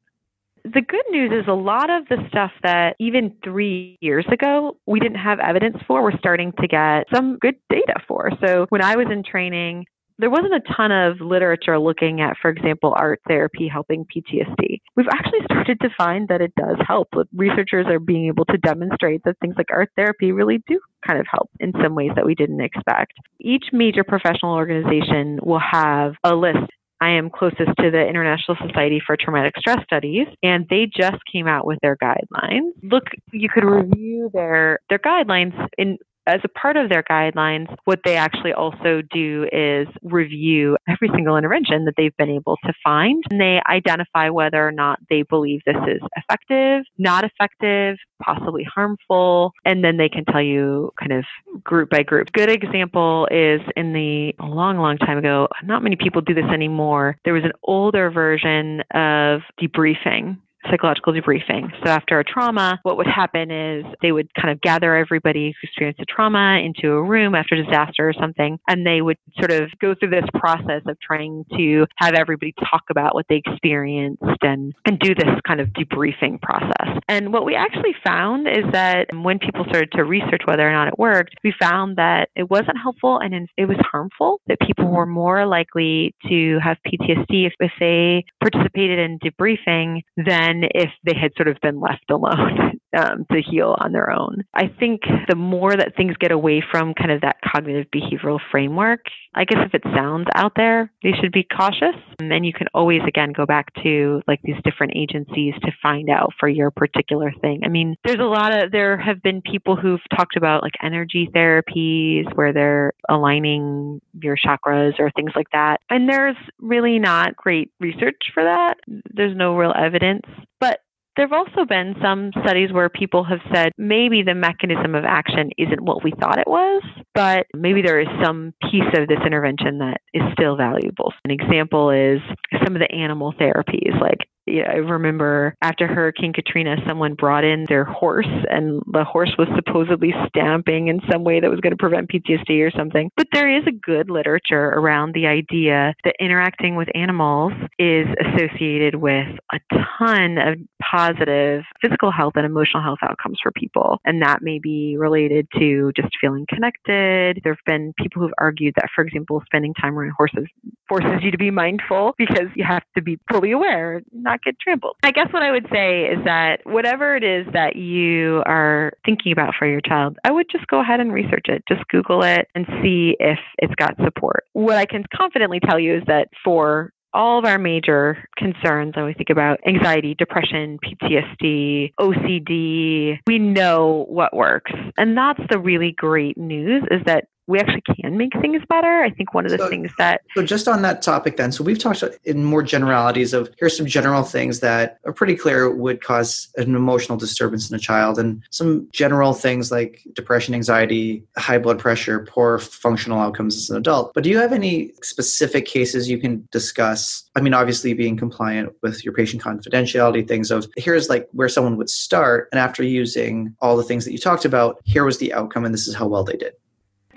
The good news is a lot of the stuff that even three years ago we didn't have evidence for, we're starting to get some good data for. So when I was in training, there wasn't a ton of literature looking at, for example, art therapy helping PTSD. We've actually started to find that it does help. Researchers are being able to demonstrate that things like art therapy really do kind of help in some ways that we didn't expect. Each major professional organization will have a list I am closest to the International Society for Traumatic Stress Studies, and they just came out with their guidelines. Look, you could review their their guidelines in as a part of their guidelines, what they actually also do is review every single intervention that they've been able to find. And they identify whether or not they believe this is effective, not effective, possibly harmful. And then they can tell you kind of group by group. Good example is in the a long, long time ago, not many people do this anymore. There was an older version of debriefing psychological debriefing. So after a trauma, what would happen is they would kind of gather everybody who experienced a trauma into a room after disaster or something, and they would sort of go through this process of trying to have everybody talk about what they experienced and, and do this kind of debriefing process. And what we actually found is that when people started to research whether or not it worked, we found that it wasn't helpful and it was harmful, that people were more likely to have PTSD if, if they participated in debriefing than than if they had sort of been left alone [LAUGHS] um, to heal on their own. I think the more that things get away from kind of that cognitive behavioral framework, I guess if it sounds out there, they should be cautious. And then you can always, again, go back to like these different agencies to find out for your particular thing. I mean, there's a lot of, there have been people who've talked about like energy therapies where they're aligning your chakras or things like that. And there's really not great research for that. There's no real evidence. But there have also been some studies where people have said maybe the mechanism of action isn't what we thought it was, but maybe there is some piece of this intervention that is still valuable. An example is some of the animal therapies, like I remember after Hurricane Katrina, someone brought in their horse, and the horse was supposedly stamping in some way that was going to prevent PTSD or something. But there is a good literature around the idea that interacting with animals is associated with a ton of positive physical health and emotional health outcomes for people. And that may be related to just feeling connected. There have been people who've argued that, for example, spending time around horses forces you to be mindful because you have to be fully aware, not get trampled. I guess what I would say is that whatever it is that you are thinking about for your child, I would just go ahead and research it. Just Google it and see if it's got support. What I can confidently tell you is that for all of our major concerns when we think about anxiety, depression, PTSD, OCD, we know what works. And that's the really great news is that we actually can make things better. I think one of the so, things that. So, just on that topic, then, so we've talked in more generalities of here's some general things that are pretty clear would cause an emotional disturbance in a child, and some general things like depression, anxiety, high blood pressure, poor functional outcomes as an adult. But do you have any specific cases you can discuss? I mean, obviously, being compliant with your patient confidentiality things of here's like where someone would start, and after using all the things that you talked about, here was the outcome, and this is how well they did.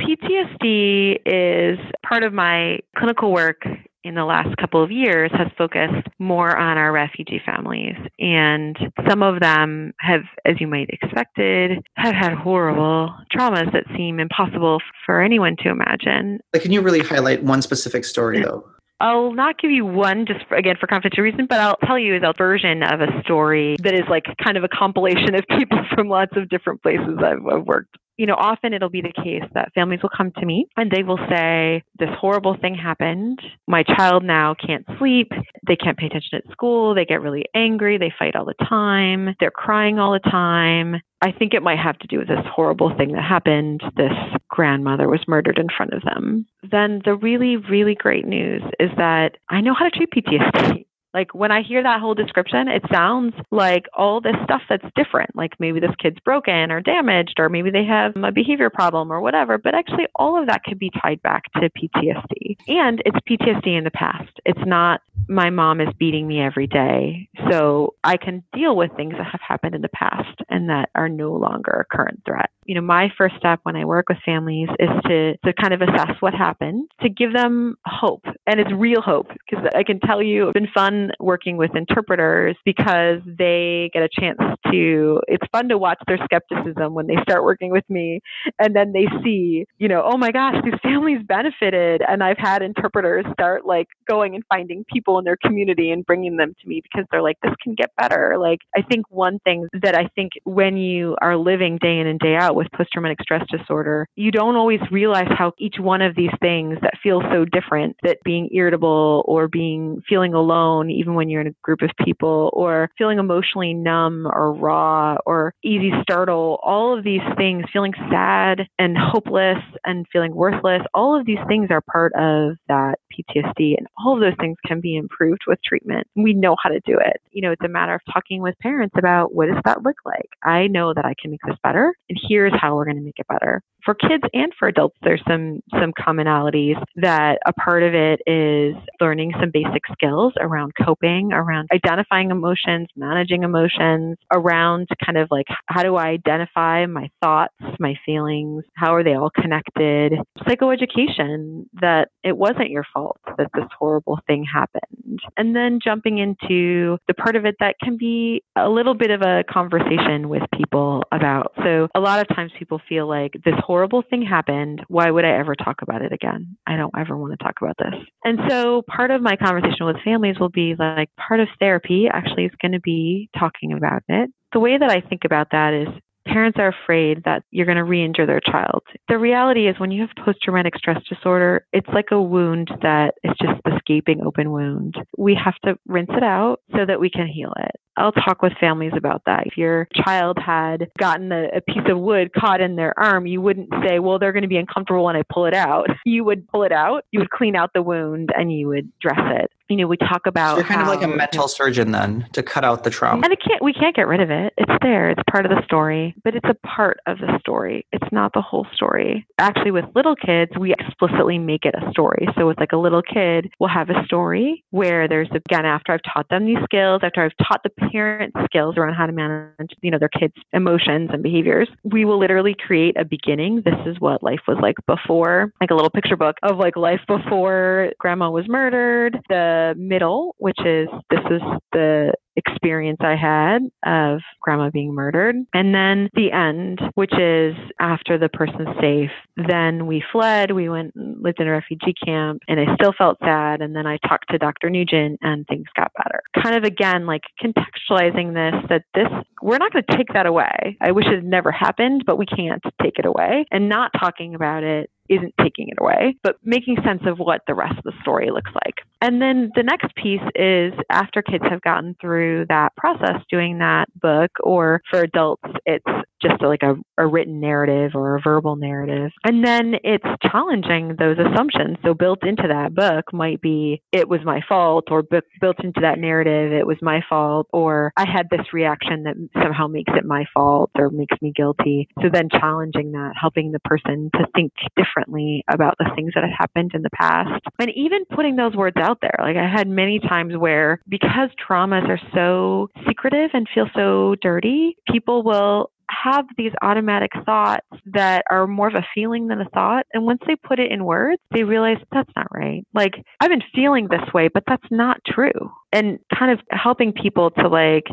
PTSD is part of my clinical work in the last couple of years has focused more on our refugee families. And some of them have, as you might expected, have had horrible traumas that seem impossible for anyone to imagine. Like, can you really highlight one specific story though? I'll not give you one just for, again for confidential reason, but I'll tell you a version of a story that is like kind of a compilation of people [LAUGHS] from lots of different places I've, I've worked you know, often it'll be the case that families will come to me and they will say, This horrible thing happened. My child now can't sleep. They can't pay attention at school. They get really angry. They fight all the time. They're crying all the time. I think it might have to do with this horrible thing that happened. This grandmother was murdered in front of them. Then the really, really great news is that I know how to treat PTSD. Like when I hear that whole description, it sounds like all this stuff that's different. Like maybe this kid's broken or damaged, or maybe they have a behavior problem or whatever. But actually, all of that could be tied back to PTSD. And it's PTSD in the past. It's not my mom is beating me every day. So I can deal with things that have happened in the past and that are no longer a current threat. You know, my first step when I work with families is to, to kind of assess what happened, to give them hope. And it's real hope because I can tell you it's been fun working with interpreters because they get a chance to, it's fun to watch their skepticism when they start working with me. And then they see, you know, oh my gosh, these families benefited. And I've had interpreters start like going and finding people in their community and bringing them to me because they're like, this can get better. Like, I think one thing that I think when you are living day in and day out with post traumatic stress disorder, you don't always realize how each one of these things that feels so different, that being irritable or being feeling alone, even when you're in a group of people, or feeling emotionally numb or raw or easy startle, all of these things, feeling sad and hopeless and feeling worthless, all of these things are part of that PTSD. And all of those things can be improved with treatment. We know how to do it. You know, it's a matter of talking with parents about what does that look like? I know that I can make this better, and here's how we're going to make it better for kids and for adults, there's some some commonalities that a part of it is learning some basic skills around coping, around identifying emotions, managing emotions, around kind of like how do I identify my thoughts, my feelings, how are they all connected? Psychoeducation that it wasn't your fault that this horrible thing happened. And then jumping into the part of it that can be a little bit of a conversation with people about. So a lot of times people feel like this horrible thing happened. Why would I ever talk about it again? I don't ever want to talk about this. And so part of my conversation with families will be like part of therapy actually is going to be talking about it. The way that I think about that is parents are afraid that you're going to re injure their child. The reality is, when you have post traumatic stress disorder, it's like a wound that is just this gaping open wound. We have to rinse it out so that we can heal it. I'll talk with families about that. If your child had gotten a, a, piece of wood caught in their arm, you wouldn't say, well, they're going to be uncomfortable when I pull it out. [LAUGHS] You would pull it out, you would clean out the wound, and you would dress it. You know, we talk about. So you're kind how, of like a mental surgeon then to cut out the trauma. And it can't, we can't get rid of it. It's there. It's part of the story, but it's a part of the story. It's not the whole story. Actually, with little kids, we explicitly make it a story. So with like a little kid, we'll have a story where there's again after I've taught them these skills, after I've taught the parent skills around how to manage, you know, their kids' emotions and behaviors. We will literally create a beginning. This is what life was like before, like a little picture book of like life before grandma was murdered. The middle, which is this is the experience I had of grandma being murdered. And then the end, which is after the person's safe. Then we fled, we went lived in a refugee camp, and I still felt sad. And then I talked to Dr. Nugent and things got better. Kind of again, like contextualizing this that this, we're not going to take that away. I wish it had never happened, but we can't take it away. And not talking about it isn't taking it away, but making sense of what the rest of the story looks like. And then the next piece is after kids have gotten through that process doing that book, or for adults, it's just like a, a written narrative or a verbal narrative. And then it's challenging those assumptions. So built into that book might be, it was my fault, or bu- built into that narrative, it was my fault, or I had this reaction that somehow makes it my fault or makes me guilty. So then challenging that, helping the person to think differently about the things that had happened in the past. And even putting those words out there. Like I had many times where because traumas are so secretive and feel so dirty, people will have these automatic thoughts that are more of a feeling than a thought. And once they put it in words, they realize that's not right. Like, I've been feeling this way, but that's not true. And kind of helping people to like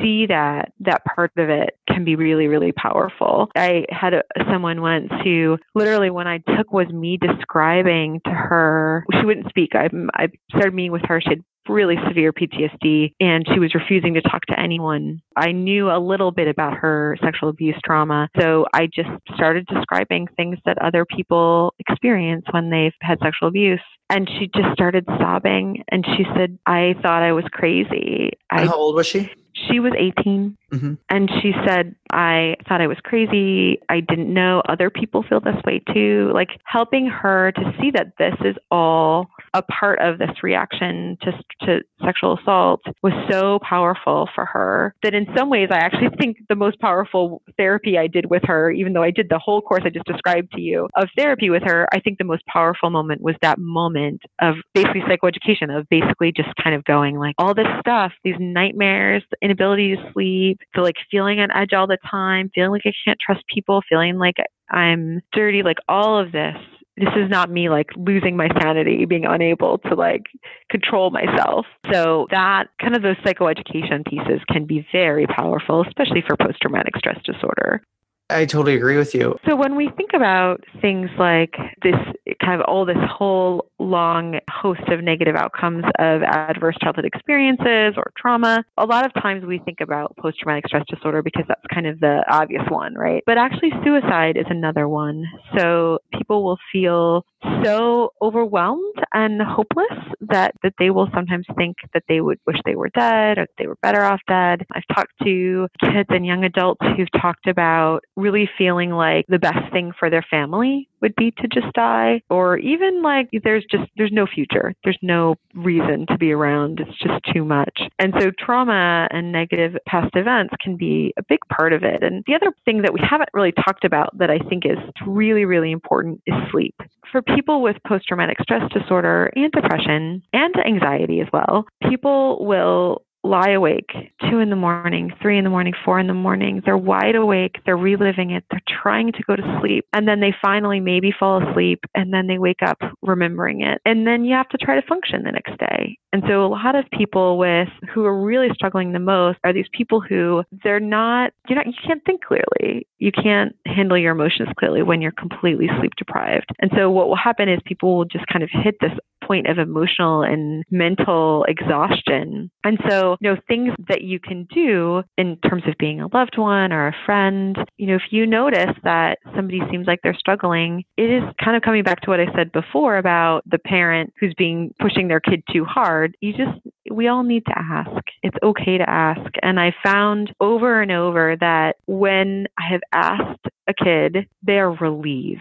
see that that part of it can be really, really powerful. I had a, someone once who literally, when I took was me describing to her, she wouldn't speak. I, I started meeting with her. She had really severe PTSD and she was refusing to talk to anyone. I knew a little bit about her sexual abuse trauma. So I just started describing things that other people experience when they've had sexual abuse. And she just started sobbing and she said, I thought I was crazy. I, how old was she? She was 18. Mm-hmm. And she said, I thought I was crazy. I didn't know other people feel this way too. Like helping her to see that this is all a part of this reaction to, to sexual assault was so powerful for her that in some ways I actually think the most powerful therapy I did with her, even though I did the whole course I just described to you of therapy with her, I think the most powerful moment was that moment of basically psychoeducation, of basically just kind of going like all this stuff, these nightmares, the inability to sleep, to like feeling on edge all the time, feeling like I can't trust people, feeling like I'm dirty, like all of this this is not me like losing my sanity, being unable to like control myself. So that kind of those psychoeducation pieces can be very powerful, especially for post traumatic stress disorder. I totally agree with you. So when we think about things like this kind of all this whole long host of negative outcomes of adverse childhood experiences or trauma, a lot of times we think about post traumatic stress disorder because that's kind of the obvious one, right? But actually suicide is another one. So people will feel so overwhelmed and hopeless that that they will sometimes think that they would wish they were dead or they were better off dead. I've talked to kids and young adults who've talked about really feeling like the best thing for their family would be to just die or even like there's just there's no future. There's no reason to be around. It's just too much. And so trauma and negative past events can be a big part of it. And the other thing that we haven't really talked about that i think is really really important is sleep. For people with post traumatic stress disorder and depression and anxiety as well people will lie awake two in the morning, three in the morning, four in the morning. They're wide awake. They're reliving it. They're trying to go to sleep. And then they finally maybe fall asleep and then they wake up remembering it. And then you have to try to function the next day. And so a lot of people with who are really struggling the most are these people who they're not, you know, you can't think clearly. You can't handle your emotions clearly when you're completely sleep deprived. And so what will happen is people will just kind of hit this point of emotional and mental exhaustion. And so, you know, things that you can do in terms of being a loved one or a friend, you know, if you notice that somebody seems like they're struggling, it is kind of coming back to what I said before about the parent who's being pushing their kid too hard. You just, we all need to ask. It's okay to ask. And I found over and over that when I have asked a kid, they are relieved.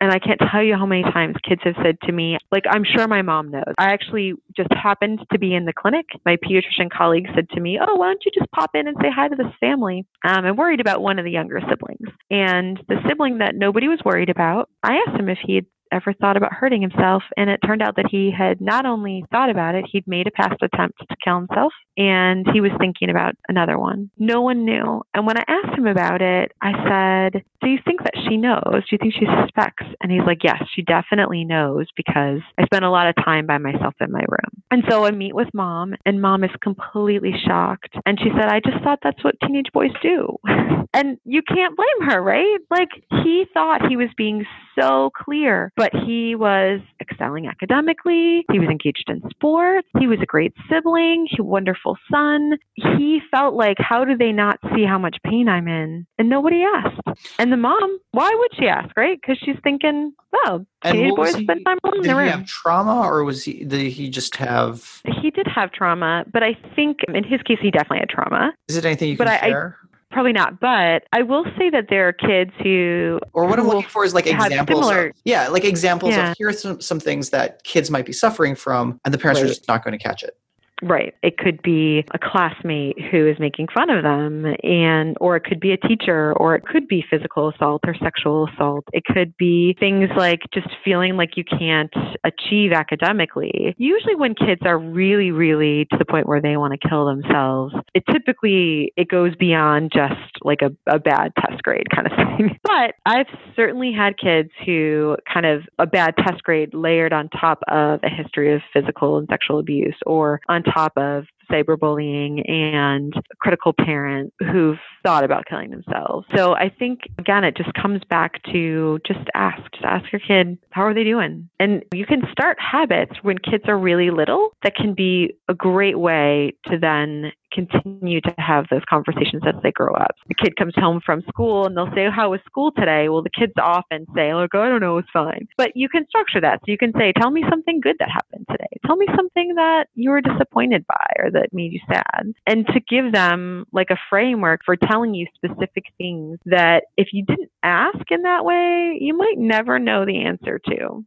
And I can't tell you how many times kids have said to me, like, I'm sure my mom knows. I actually just happened to be in the clinic. My pediatrician colleague said to me, Oh, why don't you just pop in and say hi to this family? Um, I'm worried about one of the younger siblings. And the sibling that nobody was worried about, I asked him if he had ever thought about hurting himself. And it turned out that he had not only thought about it, he'd made a past attempt to kill himself and he was thinking about another one. No one knew. And when I asked him about it, I said, Do you think that she knows? Do you think she suspects? And he's like, Yes, she definitely knows because I spent a lot of time by myself in my room. And so I meet with mom, and mom is completely shocked. And she said, I just thought that's what teenage boys do. [LAUGHS] and you can't blame her, right? Like, he thought he was being so clear, but he was excelling academically. He was engaged in sports. He was a great sibling. He wonderful son. He felt like, how do they not see how much pain I'm in? And nobody asked. And the mom, why would she ask, right? Because she's thinking, oh, teenage boys spend time alone in the room. Did he have trauma, or was he? Did he just have? He did have trauma, but I think in his case, he definitely had trauma. Is it anything you can but share? I, Probably not, but I will say that there are kids who. Or what I'm looking for is like examples. Similar, of, yeah, like examples yeah. of here are some, some things that kids might be suffering from, and the parents right. are just not going to catch it. Right. It could be a classmate who is making fun of them and or it could be a teacher or it could be physical assault or sexual assault. It could be things like just feeling like you can't achieve academically. Usually when kids are really really to the point where they want to kill themselves, it typically it goes beyond just like a, a bad test grade kind of [LAUGHS] thing. But I've certainly had kids who kind of a bad test grade layered on top of a history of physical and sexual abuse or on top of cyberbullying and critical parent who've thought about killing themselves. So I think again it just comes back to just ask, just ask your kid how are they doing? And you can start habits when kids are really little that can be a great way to then continue to have those conversations as they grow up. The kid comes home from school and they'll say, How was school today? Well, the kids often say, oh, Like, I don't know, it's fine. But you can structure that. So you can say, Tell me something good that happened today. Tell me something that you were disappointed by or that made you sad. And to give them like a framework for telling you specific things that if you didn't ask in that way, you might never know the answer to.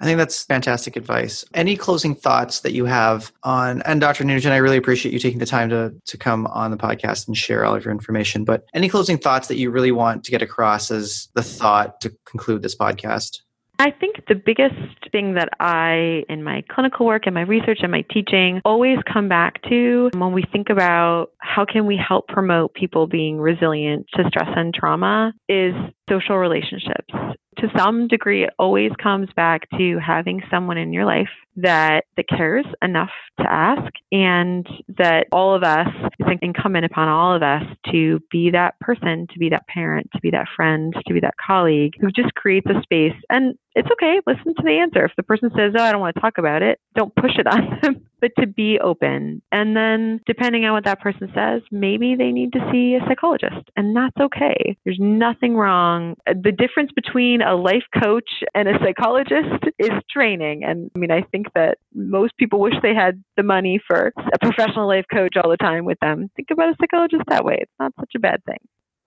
I think that's fantastic advice. Any closing thoughts that you have on, and Dr. Nugent, I really appreciate you taking the time to, to come on the podcast and share all of your information. But any closing thoughts that you really want to get across as the thought to conclude this podcast? I think the biggest thing that I, in my clinical work and my research and my teaching, always come back to when we think about how can we help promote people being resilient to stress and trauma is social relationships. To some degree, it always comes back to having someone in your life that that cares enough to ask, and that all of us it's incumbent upon all of us to be that person, to be that parent, to be that friend, to be that colleague who just creates a space. And it's okay. Listen to the answer. If the person says, "Oh, I don't want to talk about it," don't push it on them but to be open. And then, depending on what that person says, maybe they need to see a psychologist, and that's okay. There's nothing wrong. The difference between a life coach and a psychologist is training. And I mean, I think that most people wish they had the money for a professional life coach all the time with them. Think about a psychologist that way. It's not such a bad thing.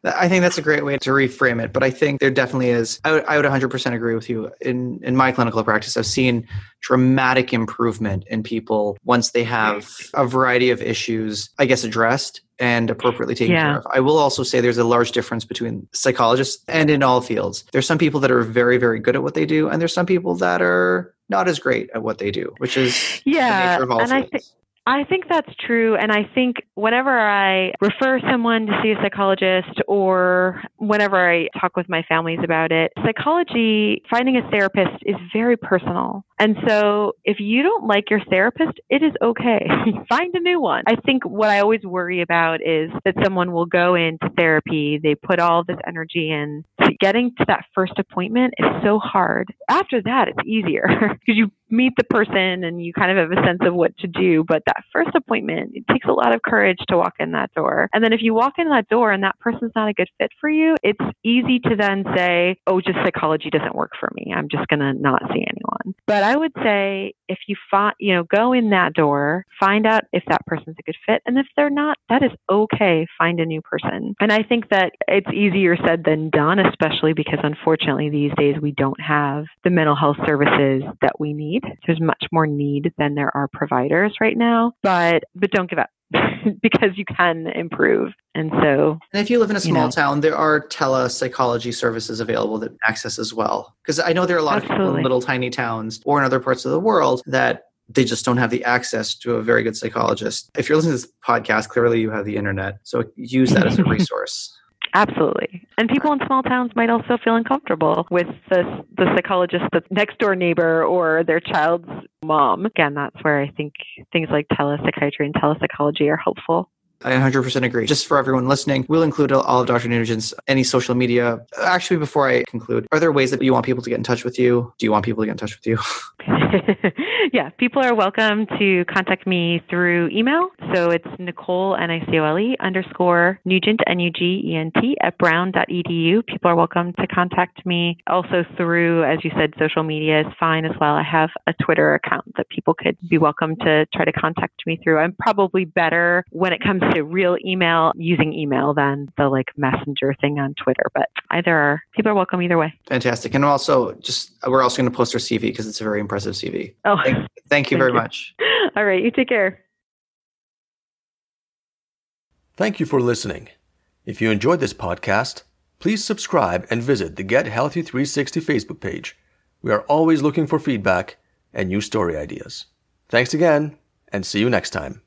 I think that's a great way to reframe it. But I think there definitely is. I would, I would 100% agree with you. In in my clinical practice, I've seen dramatic improvement in people once they have a variety of issues, I guess, addressed and appropriately taken Yeah. care of. I will also say there's a large difference between psychologists and in all fields. There's some people that are very, very good at what they do, and there's some people that are not as great at what they do, which is the Yeah, nature of all and I fields. think I think that's true. And I think whenever I refer someone to see a psychologist or whenever I talk with my families about it, psychology, finding a therapist is very personal. And so if you don't like your therapist, it is okay. [LAUGHS] Find a new one. I think what I always worry about is that someone will go into therapy, they put all this energy in getting to that first appointment is so hard. After that, it's easier [LAUGHS] because you meet the person and you kind of have a sense of what to do. But that first appointment, it takes a lot of courage to walk in that door. And then if you walk in that door and that person's not a good fit for you, it's easy to then say, oh, just psychology doesn't work for me. I'm just going to not see anyone. But I would say if you find, you know, go in that door, find out if that person's a good fit. And if they're not, that is okay. Find a new person. And I think that it's easier said than done, especially because unfortunately these days we don't have the mental health services that we need need. There's much more need than there are providers right now, but but don't give up. [LAUGHS] because you can improve. And so, and if you live in a small you know, town, there are telepsychology services available that access as well. Because I know there are a lot absolutely. of people in little tiny towns or in other parts of the world that they just don't have the access to a very good psychologist. If you're listening to this podcast, clearly you have the internet. So use that as a [LAUGHS] resource. Absolutely. And people in small towns might also feel uncomfortable with the, the psychologist, the next door neighbor, or their child's mom. Again, that's where I think things like telepsychiatry and telepsychology are helpful. I 100% agree. Just for everyone listening, we'll include all of Dr. Nugent's any social media. Actually, before I conclude, are there ways that you want people to get in touch with you? Do you want people to get in touch with you? [LAUGHS] yeah, people are welcome to contact me through email. So it's Nicole, N-I-C-O-L-E, underscore Nugent, N-U-G-E-N-T, at brown.edu. People are welcome to contact me. Also through, as you said, social media is fine as well. I have a Twitter account that people could be welcome to try to contact me through. I'm probably better when it comes to real email using email than the like messenger thing on Twitter. But either are, people are welcome either way. Fantastic. And also just, we're also going to post our CV because it's a very impressive CV. Oh, thank, thank you thank very you. much. All right. You take care. Thank you for listening. If you enjoyed this podcast, please subscribe and visit the Get Healthy 360 Facebook page. We are always looking for feedback and new story ideas. Thanks again, and see you next time.